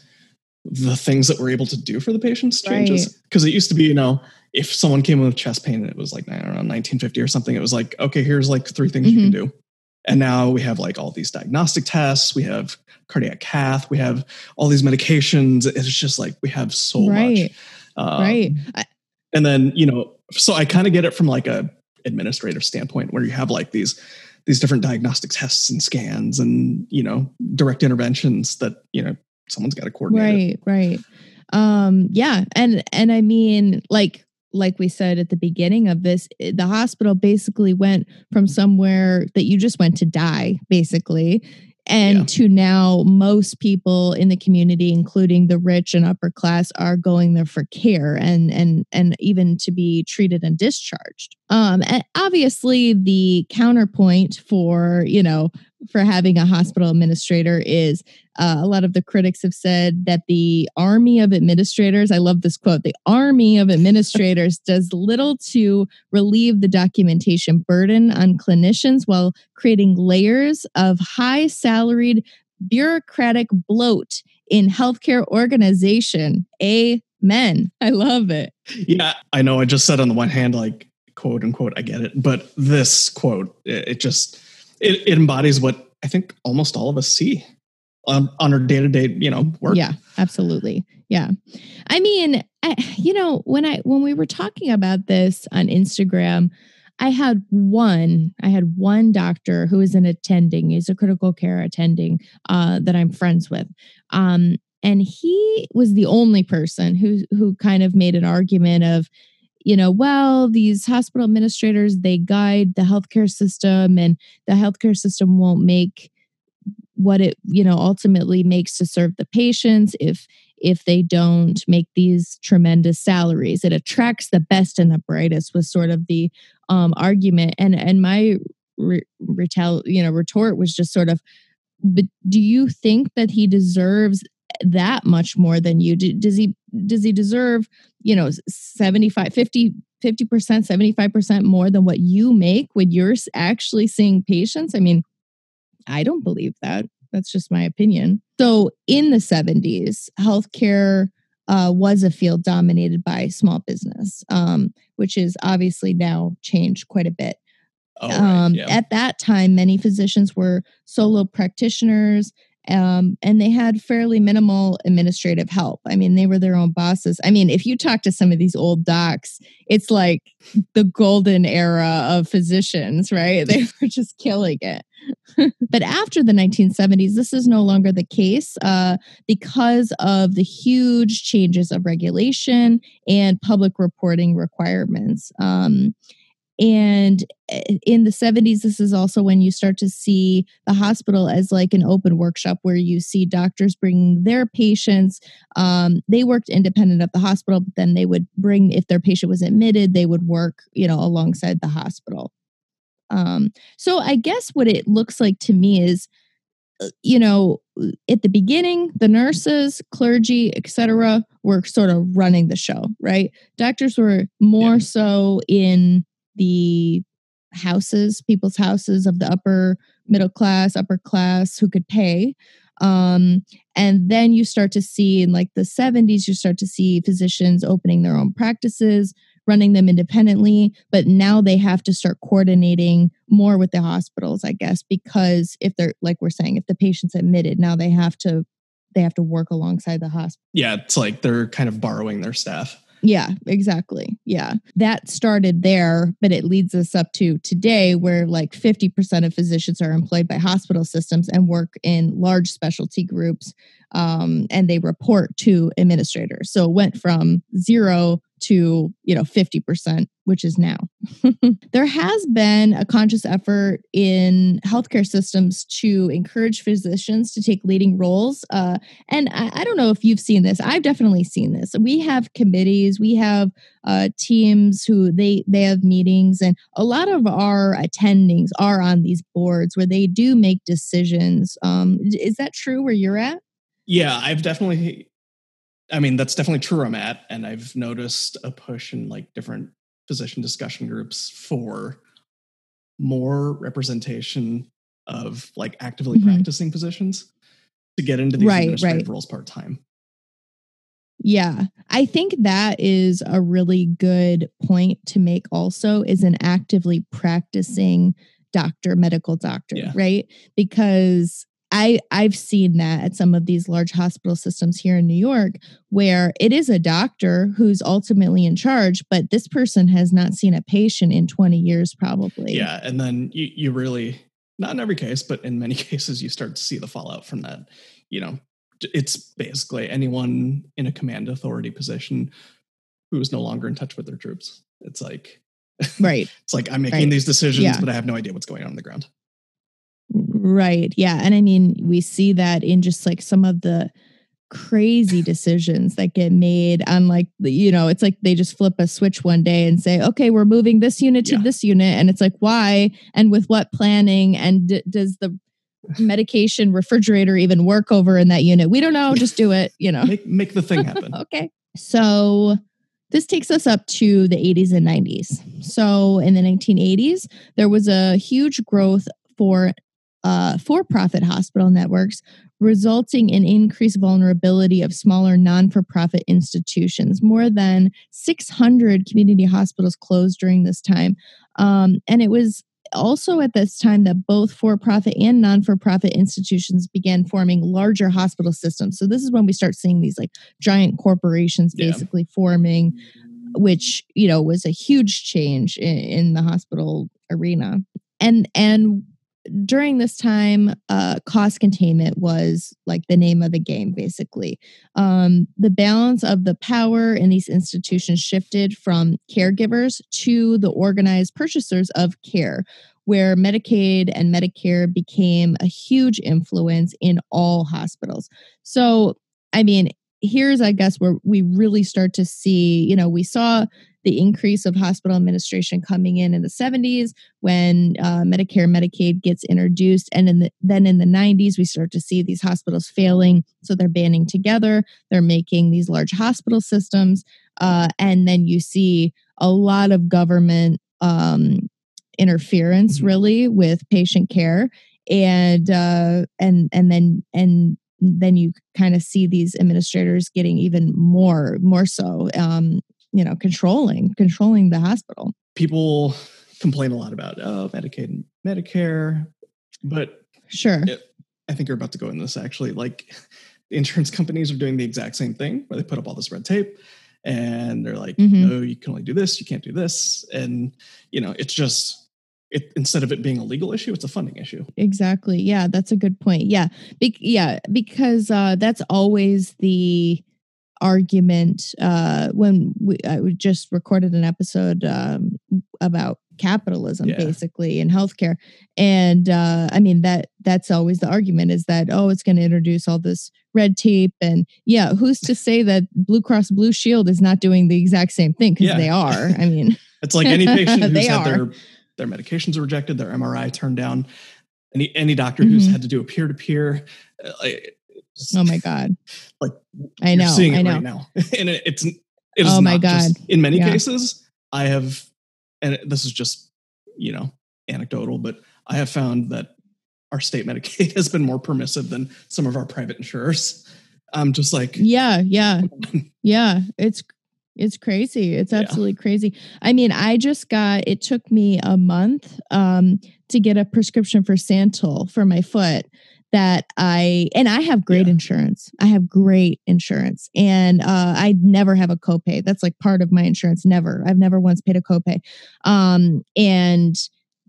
the things that we're able to do for the patients changes because right. it used to be you know if someone came in with chest pain and it was like I don't know 1950 or something it was like okay here's like three things mm-hmm. you can mm-hmm. do and now we have like all these diagnostic tests we have cardiac cath we have all these medications it's just like we have so right. much um, right and then you know so i kind of get it from like a administrative standpoint where you have like these these different diagnostic tests and scans and you know direct interventions that you know someone's got to coordinate right it. right um yeah and and i mean like like we said at the beginning of this the hospital basically went from somewhere that you just went to die basically and yeah. to now most people in the community including the rich and upper class are going there for care and and and even to be treated and discharged um and obviously the counterpoint for you know for having a hospital administrator is uh, a lot of the critics have said that the army of administrators, I love this quote, the army of [laughs] administrators does little to relieve the documentation burden on clinicians while creating layers of high salaried bureaucratic bloat in healthcare organization. Amen. I love it. Yeah, I know. I just said on the one hand, like, quote unquote, I get it. But this quote, it, it just, it, it embodies what I think almost all of us see on, on our day to day, you know, work. Yeah, absolutely. Yeah. I mean, I, you know, when I, when we were talking about this on Instagram, I had one, I had one doctor who is an attending, he's a critical care attending uh, that I'm friends with. Um, and he was the only person who who kind of made an argument of you know, well, these hospital administrators, they guide the healthcare system and the healthcare system won't make what it, you know, ultimately makes to serve the patients if if they don't make these tremendous salaries. It attracts the best and the brightest was sort of the um, argument. And and my re- you know, retort was just sort of, but do you think that he deserves that much more than you? Does he does he deserve, you know, 75, 50, 50%, 75% more than what you make when you're actually seeing patients? I mean, I don't believe that. That's just my opinion. So in the 70s, healthcare uh, was a field dominated by small business, um, which is obviously now changed quite a bit. Oh, um, yeah. At that time, many physicians were solo practitioners um, and they had fairly minimal administrative help. I mean, they were their own bosses. I mean, if you talk to some of these old docs, it's like the golden era of physicians, right? [laughs] They were just killing it. but after the 1970s, this is no longer the case uh, because of the huge changes of regulation and public reporting requirements. Um, and eh, in the 70s, this is also when you start to see the hospital as like an open workshop where you see doctors bringing their patients. Um, they worked independent of the hospital, but then they would bring, if their patient was admitted, they would work, you know, alongside the hospital. Um, so I guess what it looks like to me is, uh, you know, at the beginning, the nurses, clergy, etc., were sort of running the show, right? Doctors were more yeah. so in the houses, people's houses of the upper middle class, upper class who could pay. Um, and then you start to see in like the 70s, you start to see physicians opening their own practices, running them independently. But now they have to start coordinating more with the hospitals, I guess, because if they're like we're saying, if the patient's admitted, now they have to they have to work alongside the hospital. Yeah, it's like they're kind of borrowing their staff. Yeah, exactly. Yeah. That started there, but it leads us up to today where like 50% of physicians are employed by hospital systems and work in large specialty groups um, and they report to administrators. So it went from zero to you know 50% which is now. [laughs] There has been a conscious effort in healthcare systems to encourage physicians to take leading roles uh, and I, I, don't know if you've seen this. I've definitely seen this. We have committees we have uh, teams who they they have meetings and a lot of our attendings are on these boards where they do make decisions. Um, is that true where you're at? Yeah i've definitely I mean, that's definitely true I'm at. And I've noticed a push in like different physician discussion groups for more representation of like actively mm-hmm. practicing physicians to get into these right, administrative right. roles part time. Yeah. I think that is a really good point to make also is an actively practicing doctor, medical doctor, Yeah. right? Because I I've seen that at some of these large hospital systems here in New York where it is a doctor who's ultimately in charge, but this person has not seen a patient in 20 years probably. Yeah, and then you you really not in every case, but in many [laughs] cases you start to see the fallout from that. You know, it's basically anyone in a command authority position who is no longer in touch with their troops. It's like [laughs] Right. it's like I'm making Right. these decisions, Yeah. but I have no idea what's going on on the ground. Right. Yeah. And I mean, we see that in just like some of the crazy decisions that get made on like you know it's like they just flip a switch one day and say okay we're moving this unit to Yeah. this unit and it's like why and with what planning and d- does the medication refrigerator even work over in that unit we don't know just do it you know Make make the thing happen. [laughs] Okay. So this takes us up to the 80s and 90s. So in the 1980s, there was a huge growth for uh, for profit hospital networks, resulting in increased vulnerability of smaller non for profit institutions. More than 600 community hospitals closed during this time. Um, and it was also at this time that both for profit and non for profit institutions began forming larger hospital systems. So this is when we start seeing these like giant corporations Yeah. basically forming, which you know was a huge change in, in the hospital arena. And and during this time, uh, cost containment was like the name of the game, basically. Um, the balance of the power in these institutions shifted from caregivers to the organized purchasers of care, where Medicaid and Medicare became a huge influence in all hospitals. So, I mean, here's, I guess, where we really start to see, you know, we saw the increase of hospital administration coming in in the 70s when uh, Medicare Medicaid gets introduced, and in the, then in the 90s we start to see these hospitals failing, so they're banding together, they're making these large hospital systems, uh, and then you see a lot of government um, interference, Mhm. really, with patient care, and uh, and and then and then you kind of see these administrators getting even more more so um, you know controlling controlling the hospital People complain a lot about oh Medicaid and Medicare, but sure Yeah. I think you're about to go in this actually. Like the insurance [laughs] companies are doing the exact same thing where they put up all this red tape and they're like, Mhm. no, you can only do this, you can't do this. And you know, it's just it instead of it being a legal issue, it's a funding issue. exactly yeah that's a good point yeah Be- yeah because uh that's always the argument uh when we I just recorded an episode um about capitalism Yeah. basically in healthcare and uh i mean that that's always the argument is that oh it's going to introduce all this red tape and yeah who's to say that blue cross blue shield is not doing the exact same thing because Yeah. they are i mean [laughs] It's like any patient [laughs] who's had are. their their medications rejected, their MRI turned down, any any doctor who's Mhm. had to do a peer to peer, oh my god Like, i know seeing it i know right now, [laughs] and it, it's it is Oh my not just- God. in many Yeah. cases, I have, and this is just you know anecdotal, but I have found that our state [laughs] Medicaid has been more permissive than some of our private insurers. I'm just like, Yeah, yeah. [laughs] Yeah, it's it's crazy. It's Yeah. absolutely crazy. I mean, I just got it took me a month um to get a prescription for Santyl for my foot that I and I have great Yeah. insurance. I have great insurance and uh I never have a copay. That's like part of my insurance never. I've never once paid a copay. Um and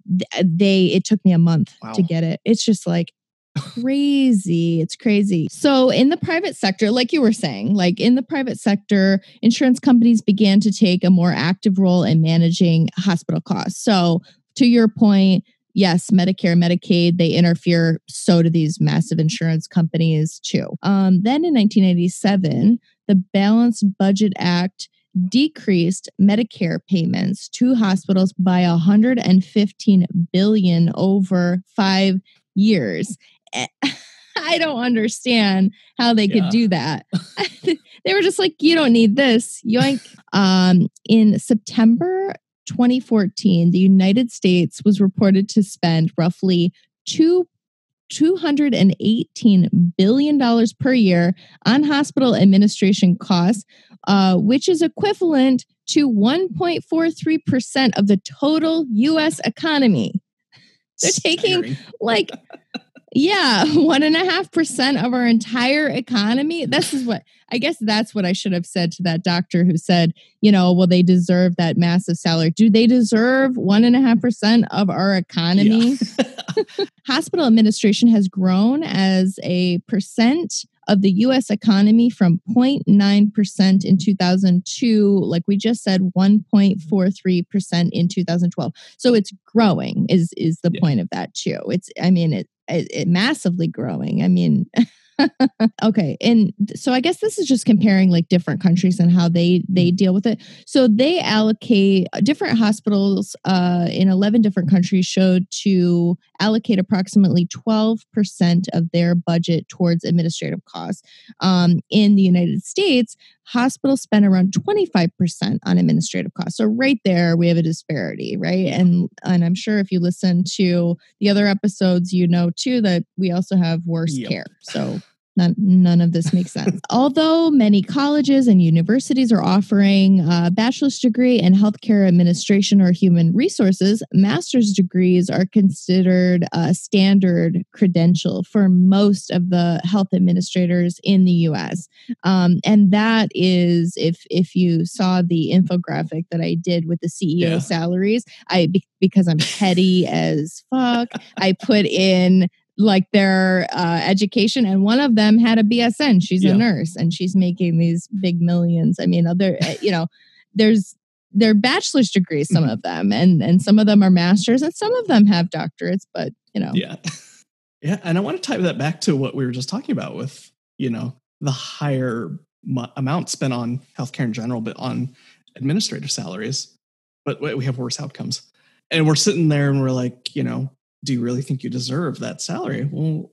th- they it took me a month Wow. to get it. It's just like crazy. It's crazy. So, in the private sector, like you were saying, like in the private sector, insurance companies began to take a more active role in managing hospital costs. So, to your point, yes, Medicare, Medicaid, they interfere. So do these massive insurance companies too. Um, then in 1987, the Balanced Budget Act decreased Medicare payments to hospitals by 115 billion over five years. Eh, [laughs] I don't understand how they could Yeah. do that. [laughs] they were just like, you don't need this. Yoink. Um, in September 2014, the United States was reported to spend roughly two $218 billion per year on hospital administration costs, uh, which is equivalent to 1.43% of the total US economy. They're taking like yeah, [laughs] one and a half percent of our entire economy. This is what I guess that's what I should have said to that doctor who said, you know, well, they deserve that massive salary. Do they deserve one and a half percent of our economy? Yeah. [laughs] [laughs] Hospital administration has grown as a percent of the US economy from 0.9% in 2002, like we just said, 1.43% in 2012. So it's growing is is the yeah. point of that too. It's I mean it, it, it massively growing. I mean [laughs] okay and so i guess this is just comparing like different countries and how they they mm-hmm. deal with it so they allocate uh, different hospitals uh, in 11 different countries showed to allocate approximately 12% of their budget towards administrative costs. Um, in the united states hospitals spend around 25% on administrative costs. So right there we have a disparity right? And and i'm sure if you listen to the other episodes you know too that we also have worse yep. care. So None, none of this makes sense. [laughs] Although many colleges and universities are offering a bachelor's degree in healthcare administration or human resources, master's degrees are considered a standard credential for most of the health administrators in the U.S. Um, and that is, if if you saw the infographic that I did with the CEO yeah. salaries, I because I'm petty as fuck, I put in like their uh, education and one of them had a bsn she's yeah. a nurse and she's making these big millions. I mean other eh, you know there's they're bachelor's degrees some mm-hmm. of them and and some of them are masters and some of them have doctorates but you know. Yeah. [laughs] Yeah and i want to tie that back to what we were just talking about with you know the higher amount spent on healthcare in general but on administrative salaries but we have worse outcomes. And we're sitting there and we're like you know do you really think you deserve that salary? Well,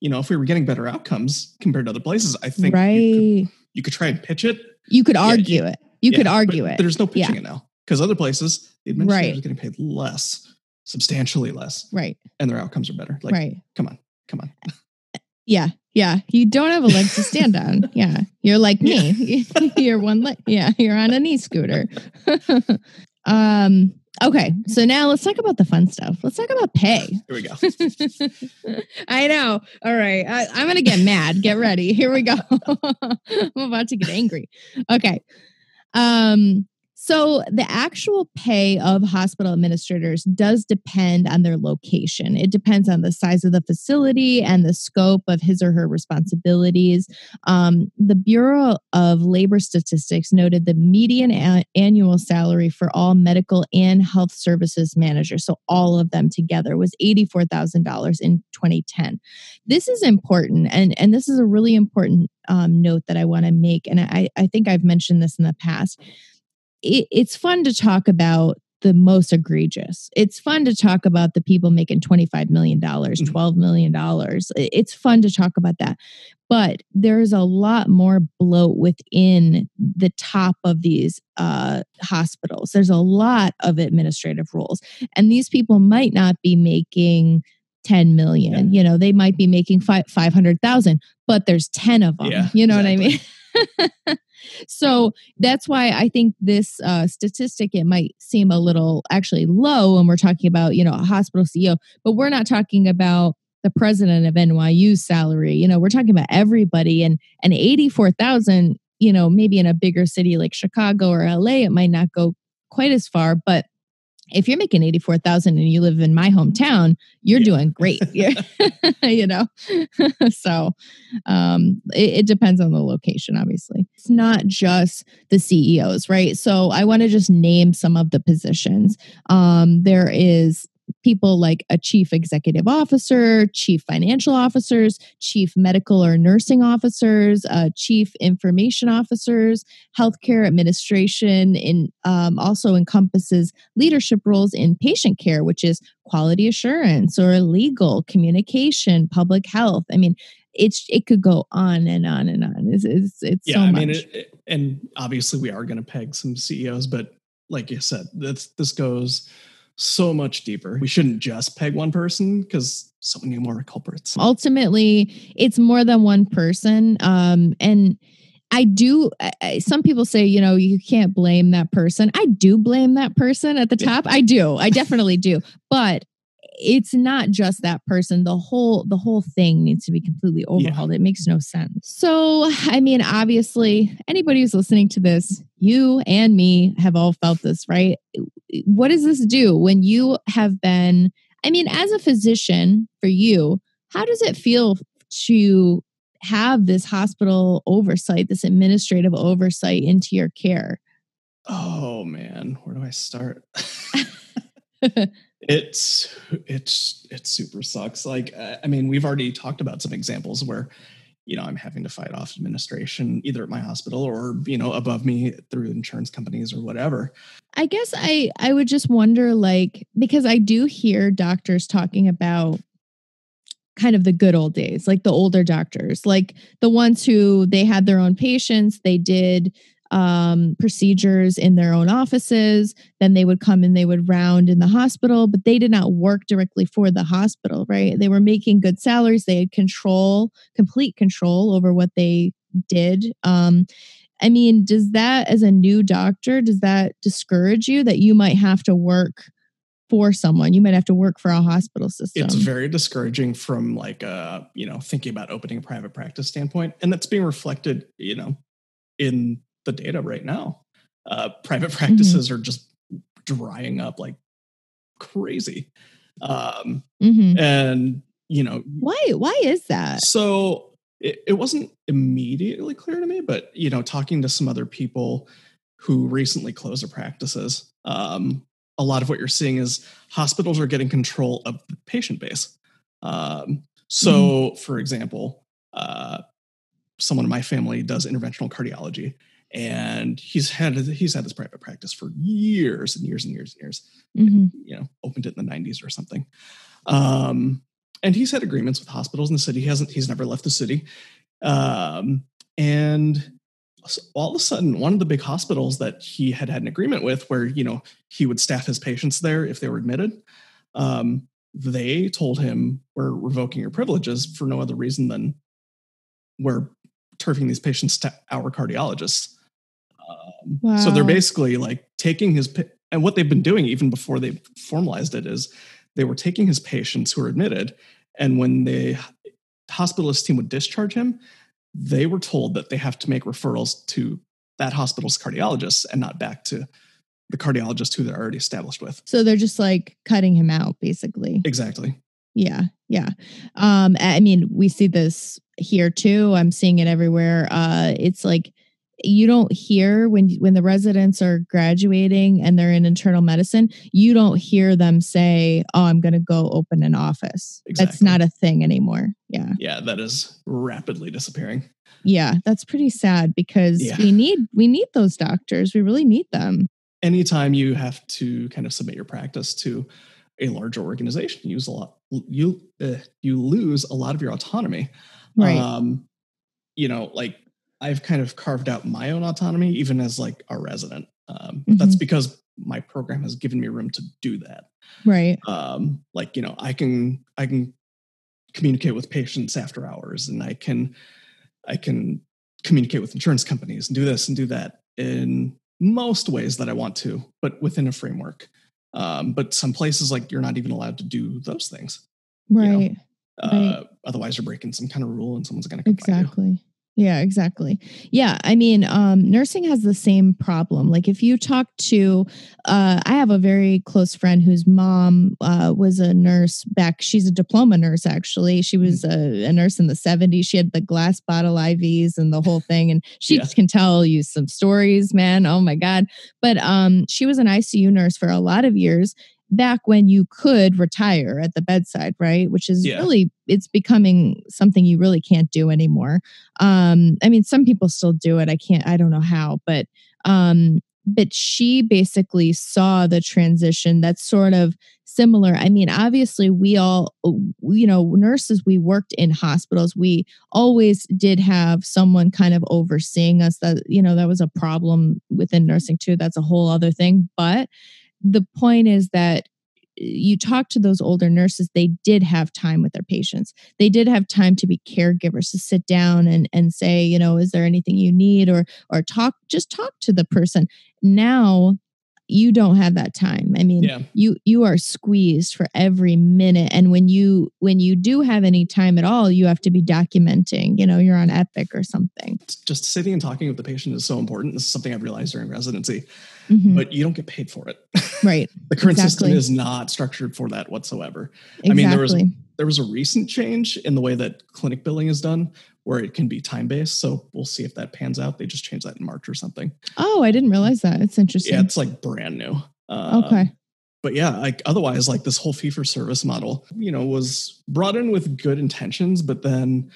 you know, if we were getting better outcomes compared to other places, I think right. you, could, you could try and pitch it. You could argue yeah, it. You yeah, could argue it. There's no pitching yeah. it now because other places the administrator right. is getting paid less, substantially less, right? And their outcomes are better. Like, right? Come on, come on. [laughs] Yeah, yeah. You don't have a leg to stand on. [laughs] Yeah, you're like me. [laughs] you're one leg. Yeah, you're on a knee scooter. um Okay, so now let's talk about the fun stuff. Let's talk about pay. [laughs] Here we go. [laughs] I know. All right. I, I'm going to get mad. Get ready. Here we go. [laughs] I'm about to get angry. Okay. Um, so, the actual pay of hospital administrators does depend on their location. It depends on the size of the facility and the scope of his or her responsibilities. Um, the Bureau of Labor Statistics noted the median a- annual salary for all medical and health services managers, so all of them together, was $84,000 in 2010. This is important, and, and this is a really important um, note that I want to make. And I, I think I've mentioned this in the past it, it's fun to talk about the most egregious. It's fun to talk about the people making $25 million, mm-hmm. $12 million. It's fun to talk about that. But there's a lot more bloat within the top of these uh, hospitals. There's a lot of administrative rules. And these people might not be making 10 million. Yeah. You know, they might be making 500,000, but there's 10 of them. Yeah, you know exactly. what I mean? [laughs] [laughs] so that's why I think this uh, statistic it might seem a little actually low when we're talking about you know a hospital CEO, but we're not talking about the president of NYU's salary. You know, we're talking about everybody, and and eighty four thousand. You know, maybe in a bigger city like Chicago or LA, it might not go quite as far, but if you're making 84,000 and you live in my hometown, you're yeah. doing great. [laughs] [laughs] you know? [laughs] so um, it, it, depends on the location, obviously. It's not just the CEOs, right? So I want to just name some of the positions. Um, there is people like a chief executive officer, chief financial officers, chief medical or nursing officers, uh, chief information officers, healthcare administration, and um, also encompasses leadership roles in patient care, which is quality assurance or legal, communication, public health. I mean, it's it could go on and on and on. It's it's, it's yeah. So I mean, it, it, and obviously we are going to peg some CEOs, but like you said, this this goes so much deeper. We shouldn't just peg one person because so many more culprits. Ultimately, it's more than one person. Um, and I do, I, some people say, you know, you can't blame that person. I do blame that person at the top. I do. I definitely do. But it's not just that person the whole the whole thing needs to be completely overhauled yeah. it makes no sense so i mean obviously anybody who's listening to this you and me have all felt this right what does this do when you have been I mean, as a physician for you, how does it feel to have this hospital oversight, this administrative oversight into your care? Oh man, where do I start? [laughs] [laughs] [laughs] it's it's it super sucks. Like I mean, we've already talked about some examples where you know i'm having to fight off administration either at my hospital or you know above me through insurance companies or whatever i guess i i would just wonder like because i do hear doctors talking about kind of the good old days like the older doctors like the ones who they had their own patients they did um, procedures in their own offices. Then they would come and they would round in the hospital, but they did not work directly for the hospital, right? They were making good salaries. They had control, complete control over what they did. Um, I mean, does that, as a new doctor, does that discourage you that you might have to work for someone? You might have to work for a hospital system. It's very discouraging from like, uh, you know, thinking about opening a private practice standpoint, and that's being reflected, you know, in the data right now. Uh, private [laughs] mm-hmm. practices mm-hmm. are just drying up like crazy. Um, mm-hmm. And you know why? Why is that? So it, it wasn't immediately clear to me, but you know, talking to some other people who recently closed their practices, um, a lot of what you're seeing is hospitals are getting control of the patient base. Um, so, mm-hmm. for example, uh, someone in my family does interventional cardiology, and he's had he's had this private practice for years and years and years and years. Mm-hmm. You know, opened it in the '90s or something. Um, and he's had agreements with hospitals in the city. He hasn't. He's never left the city. Um, and all of a sudden, one of the big hospitals that he had had an agreement with, where you know he would staff his patients there if they were admitted, um, they told him we're revoking your privileges for no other reason than we're turfing these patients to our cardiologists. Um, wow. So they're basically like taking his and what they've been doing even before they formalized it is they were taking his patients who are admitted, and when the hospitalist team would discharge him, they were told that they have to make referrals to that hospital's cardiologist and not back to the cardiologist who they're already established with. So they're just like cutting him out, basically. Exactly. Yeah, yeah. Um, I mean, we see this here too. I'm seeing it everywhere. Uh, it's like you don't hear when when the residents are graduating and they're in internal medicine you don't hear them say oh i'm going to go open an office. Exactly. that's not a thing anymore. Yeah. Yeah that is rapidly disappearing. Yeah that's pretty sad because yeah. we need we need those doctors. We really need them. Anytime you have to kind of submit your practice to a larger organization you use a lot you uh, you lose a lot of your autonomy. Right. Um you know like I've kind of carved out my own autonomy, even as like a resident. Um, mm-hmm. That's because my program has given me room to do that. Right. Um, like you know, I can I can communicate with patients after hours, and I can I can communicate with insurance companies and do this and do that in most ways that I want to, but within a framework. Um, but some places like you're not even allowed to do those things. Right. You know? uh, right. Otherwise, you're breaking some kind of rule, and someone's going to exactly. Yeah, exactly. Yeah, I mean, um, nursing has the same problem. Like, if you talk to, uh, I have a very close friend whose mom uh, was a nurse back. She's a diploma nurse, actually. She was mm-hmm. a, a, nurse in the 70s. She had the glass bottle IVs and the whole thing. And she yeah. can tell you some stories, man. Oh my God. But um, she was an ICU nurse for a lot of years back when you could retire at the bedside, right? Which is yeah. really it's becoming something you really can't do anymore. Um, I mean, some people still do it. I can't. I don't know how, but um, but she basically saw the transition. That's sort of similar. I mean, obviously, we all, you know, nurses, we worked in hospitals. We always did have someone kind of overseeing us. That you know, that was a problem within nursing too. That's a whole other thing, but the point is that eh, you talk to those older nurses they did have time with their patients. They did have time to be caregivers to sit down and and say you know is there anything you need? or or talk just talk to the person. Now you don't have that time i mean Yeah. you you are squeezed for every minute and when you when you do have any time at all you have to be documenting you know you're on epic or something Just sitting and talking with the patient is so important. This is something I've realized during residency, Mhm. but you don't get paid for it. [laughs] right the current system is not structured for that whatsoever. exactly I mean, there was there was a recent change in the way that clinic billing is done, where it can be time based. So we'll see if that pans out. They just changed that in March or something. oh i didn't realize that it's interesting Yeah, it's like brand new. Um, okay but yeah, like otherwise, like this whole fee for service model, you know, was brought in with good intentions, but then,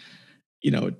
you know,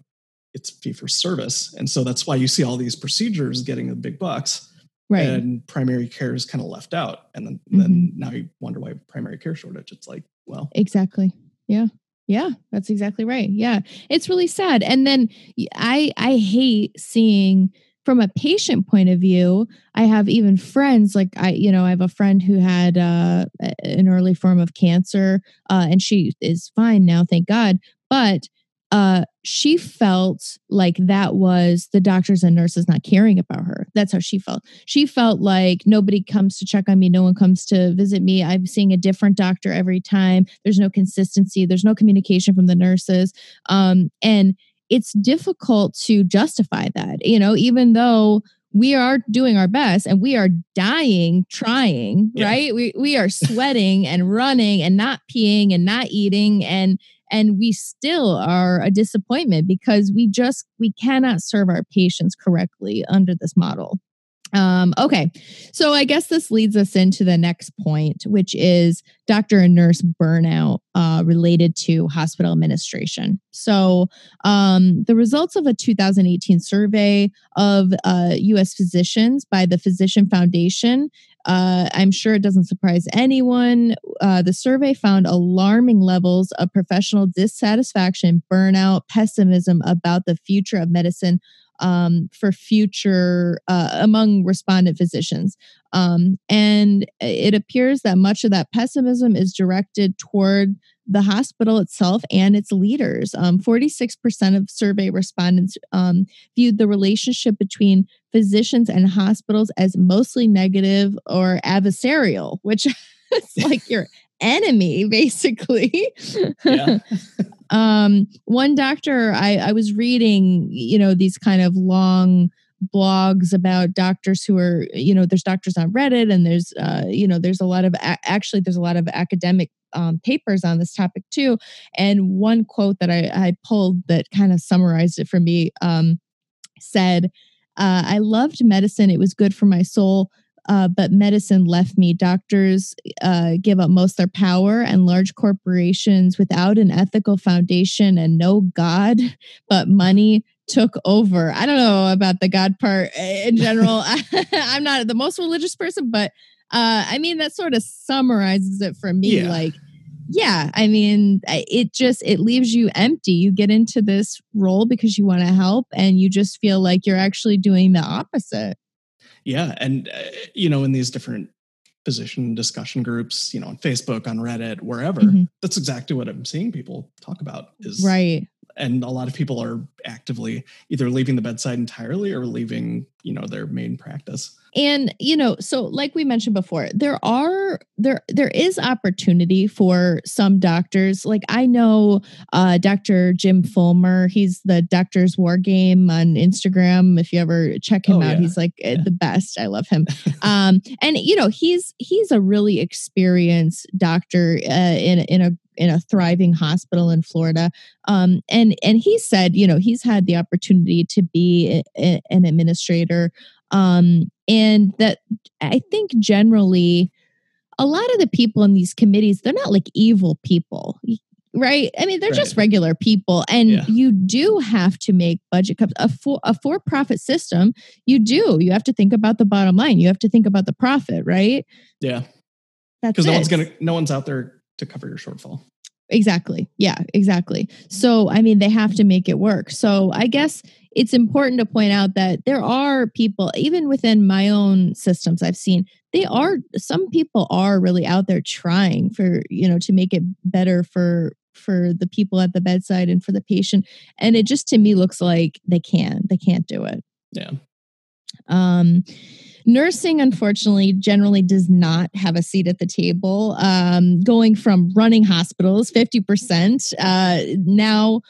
it's fee for service, and so that's why you see all these procedures getting the big bucks, right and primary care is kind of left out, and then Mm-hmm. then now you wonder why primary care shortage. It's like, well, exactly yeah yeah that's exactly right. Yeah it's really sad. And then I I hate seeing from a patient point of view i have even friends like i you know i have a friend who had uh, an early form of cancer uh, and she is fine now thank god but uh, she felt like that was the doctors and nurses not caring about her. That's how she felt. She felt like nobody comes to check on me, no one comes to visit me. I'm seeing a different doctor every time. There's no consistency. There's no communication from the nurses, um, and it's difficult to justify that. You know, even though we are doing our best and we are dying trying Yeah. right we we are sweating and running and not peeing and not eating and and we still are a disappointment because we just we cannot serve our patients correctly under this model um okay so i guess this leads us into the next point which is doctor and nurse burnout uh, related to hospital administration so um, the results of a 2018 survey of uh, us physicians by the physician foundation uh, I'm sure it doesn't surprise anyone. Uh, the survey found alarming levels of professional dissatisfaction, burnout, pessimism about the future of medicine um, for future uh, among respondent physicians. Um, and it appears that much of that pessimism is directed toward the hospital itself and its leaders. Um, 46% of survey respondents um, viewed the relationship between physicians and hospitals as mostly negative or adversarial, which [laughs] is [laughs] like your enemy, basically. yeah, [laughs] um, one doctor, I, I was reading, you know, these kind of long blogs about doctors who are, you know, there's doctors on Reddit and there's, uh, you know, there's a lot of, a- actually, there's a lot of academic um, papers on this topic too. And one quote that I, I pulled that kind of summarized it for me um, said, uh, I loved medicine. It was good for my soul. Uh, but medicine left me. Doctors uh, give up most their power, and large corporations without an ethical foundation and no God, but money took over. I don't know about the God part in general. [laughs] [laughs] I'm not the most religious person, but uh, I mean, that sort of summarizes it for me. Yeah. Like, yeah, I mean, it just it leaves you empty. You get into this role because you want to help, and you just feel like you're actually doing the opposite. Yeah, and uh, you know, in these different position discussion groups, you know, on Facebook, on Reddit, wherever, Mhm. that's exactly what I'm seeing people talk about. Is Right. and a lot of people are actively either leaving the bedside entirely or leaving, you know, their main practice. And you know so like we mentioned before there are there there is opportunity for some doctors. Like i know uh dr jim fulmer. He's the doctor's war game on instagram. If you ever check him Oh, out yeah. he's like uh, Yeah. the best. I love him. [laughs] Um and you know he's he's a really experienced doctor uh, in in a in a thriving hospital in Florida, um, and and he said, you know, he's had the opportunity to be a, a- an administrator, um, and that I think generally, a lot of the people in these committees, they're not like evil people. Right. I mean, they're just regular people. And Yeah. you do have to make budget cuts. A for a for-profit system, you do. You have to think about the bottom line. You have to think about the profit, right? Yeah, because no one's gonna, no one's out there to cover your shortfall. Exactly. Yeah, exactly. So, I mean, they have to make it work. So, I guess it's important to point out that there are people, even within my own systems, I've seen they are, some people are really out there trying for, you know, to make it better for for the people at the bedside and for the patient and it just to me looks like they can they can't do it yeah um Nursing, unfortunately, generally does not have a seat at the table. Um, going from running hospitals, 50%, uh, now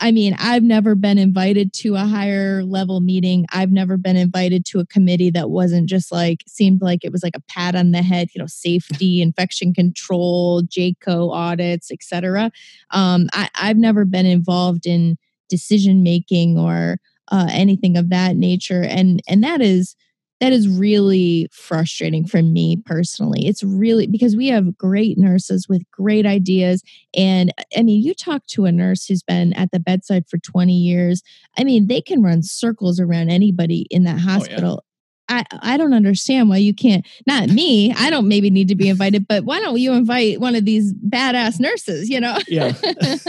I mean, I've never been invited to a higher level meeting. I've never been invited to a committee that wasn't just like seemed like it was like a pat on the head, you know, safety, [laughs] infection control, JCAHO audits, etc. Um, I, I've never been involved in decision making or uh, anything of that nature, and and that is that is really frustrating for me personally. It's really because we have great nurses with great ideas. And I mean, you talk to a nurse who's been at the bedside for 20 years, I mean, they can run circles around anybody in that hospital. Oh, yeah. I, I don't understand why you can't not me i don't maybe need to be invited but why don't you invite one of these badass nurses you know yeah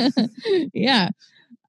[laughs] yeah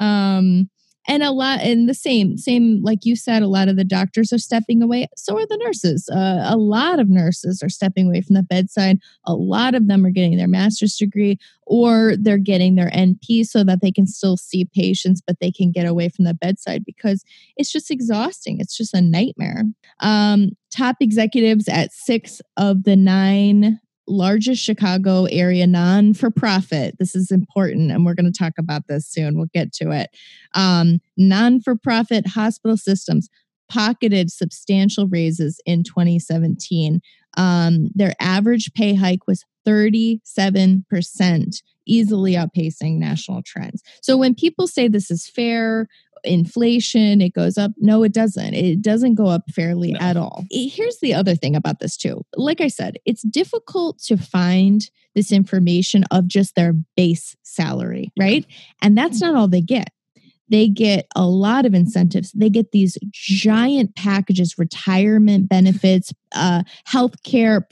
um and a lot and the same same like you said a lot of the doctors are stepping away so are the nurses. Uh, a lot of nurses are stepping away from the bedside. A lot of them are getting their master's degree or they're getting their np so that they can still see patients but they can get away from the bedside because it's just exhausting. It's just a nightmare. Um, top executives at six of the nine largest Chicago area non for profit. This is important, and we're going to talk about this soon. We'll get to it. Um, non for profit hospital systems pocketed substantial raises in 2017. Um, their average pay hike was 37%, easily outpacing national trends. So when people say this is fair, inflation, it goes up. No, it doesn't. It doesn't go up fairly no. at all. Here's the other thing about this, too. Like I said, it's difficult to find this information of just their base salary, right? And that's not all they get they get a lot of incentives. They get these giant packages, retirement benefits, uh, health care,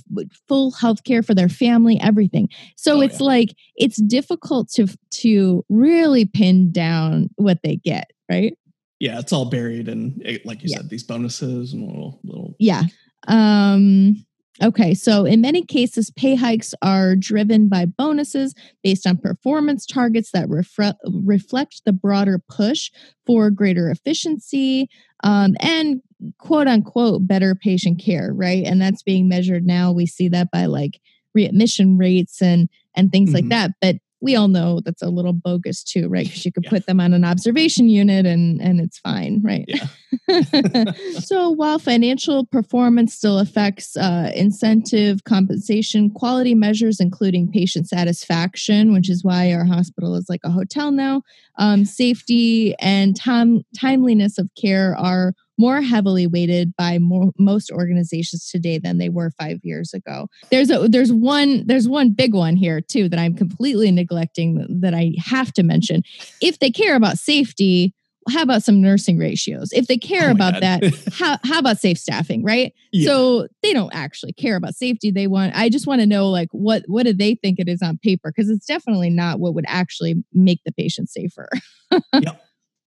full health care for their family, everything. So oh, it's yeah. like it's difficult to to really pin down what they get right? Yeah, it's all buried in, eh, like you yeah. said, these bonuses and little little. Yeah. Um, okay, so in many cases, pay hikes are driven by bonuses based on performance targets that refre- reflect the broader push for greater efficiency um, and quote unquote better patient care, right? And that's being measured now. We see that by like readmission rates and and things mm-hmm. like that. But we all know that's a little bogus too, right? Because you could yeah. put them on an observation unit and and it's fine, right? Yeah. [laughs] so while financial performance still affects uh, incentive, compensation, quality measures, including patient satisfaction, which is why our hospital is like a hotel now, um, safety and time timeliness of care are more heavily weighted by more, most organizations today than they were five years ago. There's a there's one there's one big one here too that I'm completely neglecting that I have to mention. If they care about safety, how about some nursing ratios? If they care oh about God. that, [laughs] how, how about safe staffing, right? Yeah. So they don't actually care about safety. They want, I just want to know like what, what do they think it is on paper? Because it's definitely not what would actually make the patient safer. [laughs] yep.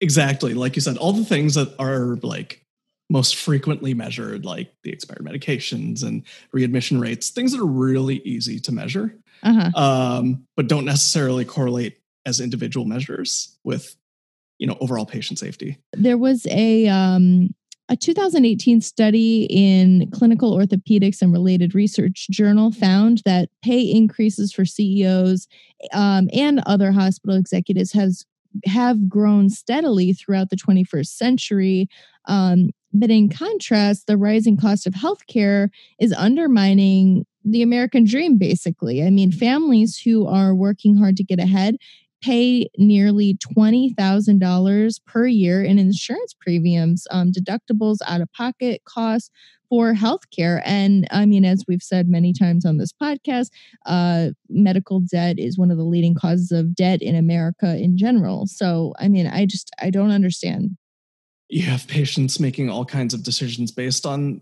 Exactly. Like you said, all the things that are like most frequently measured, like the expired medications and readmission rates, things that are really easy to measure, uh-huh. um, but don't necessarily correlate as individual measures with, you know, overall patient safety. There was a um, a 2018 study in Clinical Orthopedics and Related Research Journal found that pay increases for CEOs um, and other hospital executives has have grown steadily throughout the 21st century. Um, but in contrast, the rising cost of healthcare is undermining the American dream, basically. I mean, families who are working hard to get ahead pay nearly $20,000 per year in insurance premiums, um, deductibles, out of pocket costs for healthcare. And I mean, as we've said many times on this podcast, uh, medical debt is one of the leading causes of debt in America in general. So, I mean, I just, I don't understand. You have patients making all kinds of decisions based on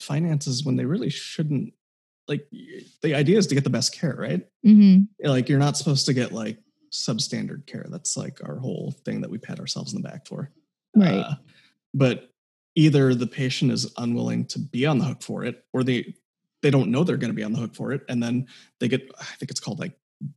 finances when they really shouldn't like the idea is to get the best care, right? hmm Like you're not supposed to get like substandard care. That's like our whole thing that we pat ourselves in the back for. Right. Uh, but either the patient is unwilling to be on the hook for it, or they they don't know they're going to be on the hook for it, and then they get I think it's called like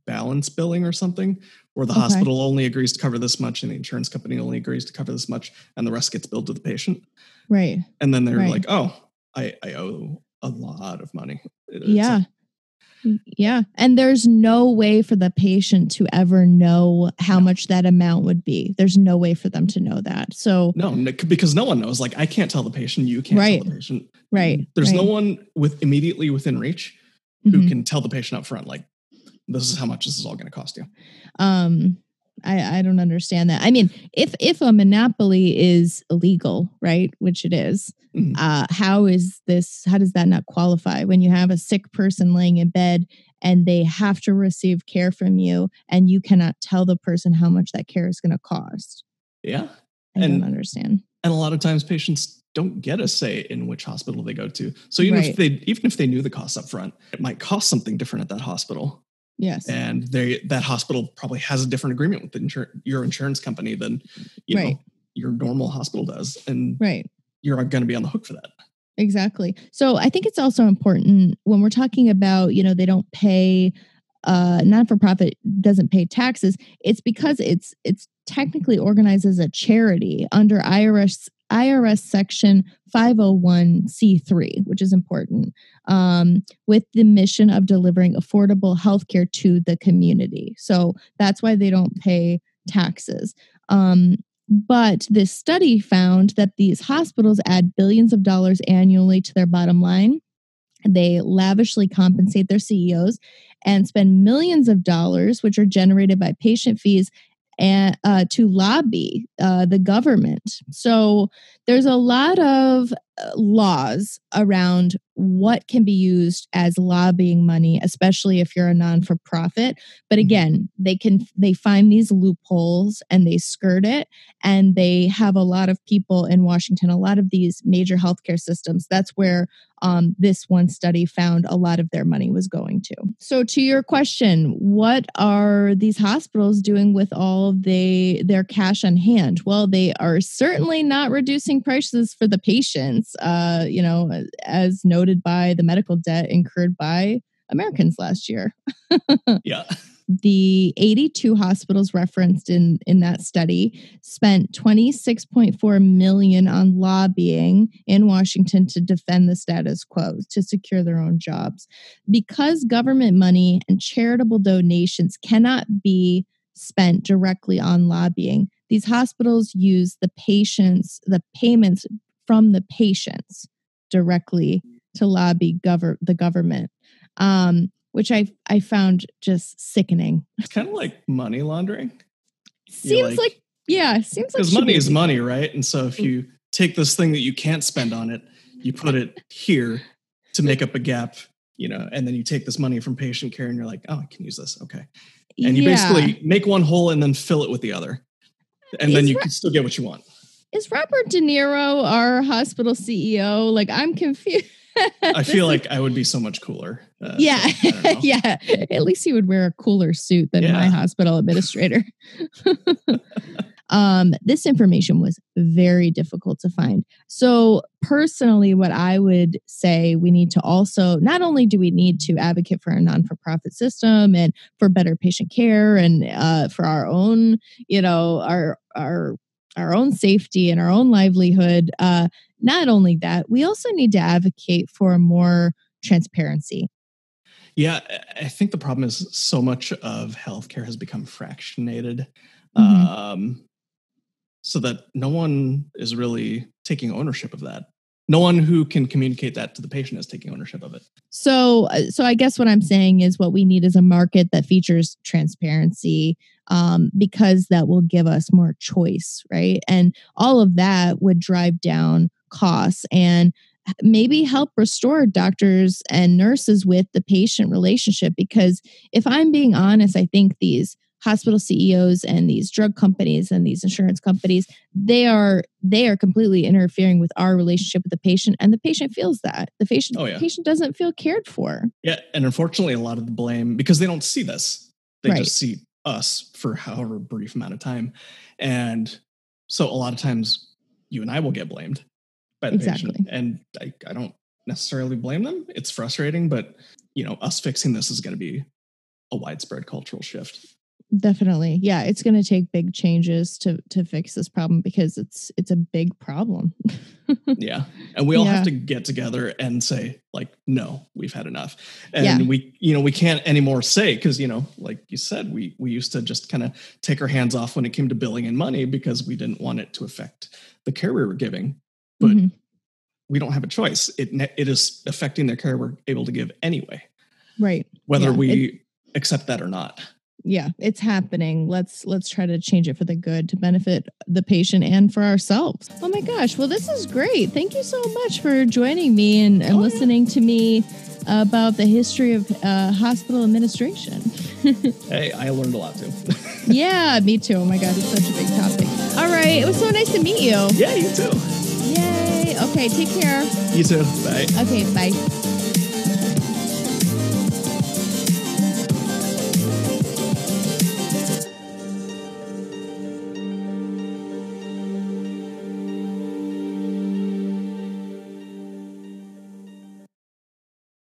balance billing or something, where the Okay. hospital only agrees to cover this much, and the insurance company only agrees to cover this much, and the rest gets billed to the patient, Right. and then they're Right. like, oh, I I owe a lot of money. It's yeah. like, Yeah. And there's no way for the patient to ever know how No. much that amount would be. There's no way for them to know that. So, no, because no one knows. Like I can't tell the patient, you can't Right. tell the patient. right. There's right. no one with immediately within reach who Mhm. can tell the patient up front, like, this is how much this is all going to cost you. um I, I don't understand that. I mean, if if a monopoly is illegal, right, which it is, Mhm. uh, how is this? How does that not qualify when you have a sick person laying in bed and they have to receive care from you, and you cannot tell the person how much that care is going to cost? Yeah. I And- don't understand. And a lot of times patients don't get a say in which hospital they go to. So even Right. if they even if they knew the costs up front, it might cost something different at that hospital. Yes. And they that hospital probably has a different agreement with the insur- your insurance company than you Right. know your normal hospital does. And Right. you're going to be on the hook for that. Exactly. So I think it's also important when we're talking about, you know, they don't pay uh non for profit doesn't pay taxes, it's because it's it's technically organized as a charity under IRS IRS section 501c3, which is important, um, with the mission of delivering affordable healthcare to the community. So that's why they don't pay taxes. Um, but this study found that these hospitals add billions of dollars annually to their bottom line. They lavishly compensate their CEOs and spend millions of dollars, which are generated by patient fees, and uh, to lobby uh, the government. So there's a lot of laws around what can be used as lobbying money, especially if you're a non for profit. But Mhm. again, they can they find these loopholes and they skirt it, and they have a lot of people in Washington, a lot of these major healthcare systems. That's where um, this one study found a lot of their money was going to. So, to your question, what are these hospitals doing with all of they, their cash on hand? Well, they are certainly not reducing prices for the patients, uh, you know, as noted by the medical debt incurred by Americans last year [laughs] Yeah. the 82 hospitals referenced in in that study spent 26.4 million on lobbying in Washington to defend the status quo to secure their own jobs because government money and charitable donations cannot be spent directly on lobbying these hospitals use the patients the payments from the patients directly to lobby gover- the government um, which I I found just sickening. It's kind of like money laundering. Seems like- like, yeah, seems like Because money be- is money, right? And so if you take this thing that you can't spend on it, you put it here to make up a gap, you know, and then you take this money from patient care and you're like, oh, I can use this. Okay. And you Yeah. basically make one hole and then fill it with the other. And then you Ro- can still get what you want. Is Robert De Niro our hospital CEO? Like I'm confused. I [laughs] feel like I would be so much cooler. Uh, yeah, so, I don't [laughs] know. yeah. At least he would wear a cooler suit than my hospital administrator. [laughs] um, this information was very difficult to find. So, personally, what I would say we need to also not only do we need to advocate for a non for profit system and for better patient care and uh, for our own, you know, our our our own safety and our own livelihood. Uh, not only that, we also need to advocate for more transparency. Yeah, I- think the problem is so much of healthcare has become fractionated. Mhm. Um, so that no one is really taking ownership of that. No one who can communicate that to the patient is taking ownership of it. So, uh, so I guess what I'm saying is what we need is a market that features transparency, um, because that will give us more choice, right? And all of that would drive down costs and maybe help restore doctors and nurses with the patient relationship. Because if I'm being honest, I think these hospital CEOs and these drug companies and these insurance companies, they are they are completely interfering with our relationship with the patient and the patient feels that. The patient Oh, yeah. patient doesn't feel cared for. Yeah, and unfortunately, a lot of the blame because they don't see this; they Right. just see us for however brief amount of time, and so a lot of times you and I will get blamed by the Exactly. patient, and I, I don't necessarily blame them. It's frustrating, but you know, us fixing this is going to be a widespread cultural shift. Definitely. Yeah, it's going to take big changes to to fix this problem because it's it's a big problem. [laughs] yeah, and we all Yeah. have to get together and say, like, no, we've had enough, and Yeah. we, you know, we can't anymore say because you know, like you said, we we used to just kind of take our hands off when it came to billing and money because we didn't want it to affect the care we were giving. But Mhm. we don't have a choice. It ne- it is affecting the care we're able to give anyway, Right. whether Yeah, we accept that or not. Yeah it's happening let's let's try to change it for the good to benefit the patient and for ourselves oh my gosh well this is great thank you so much for joining me and, and Oh, yeah. listening to me about the history of uh, hospital administration [laughs] Hey, I learned a lot too. [laughs] yeah me too oh my god it's such a big topic all right it was so nice to meet you yeah, you too. yay okay take care You too. Bye. okay bye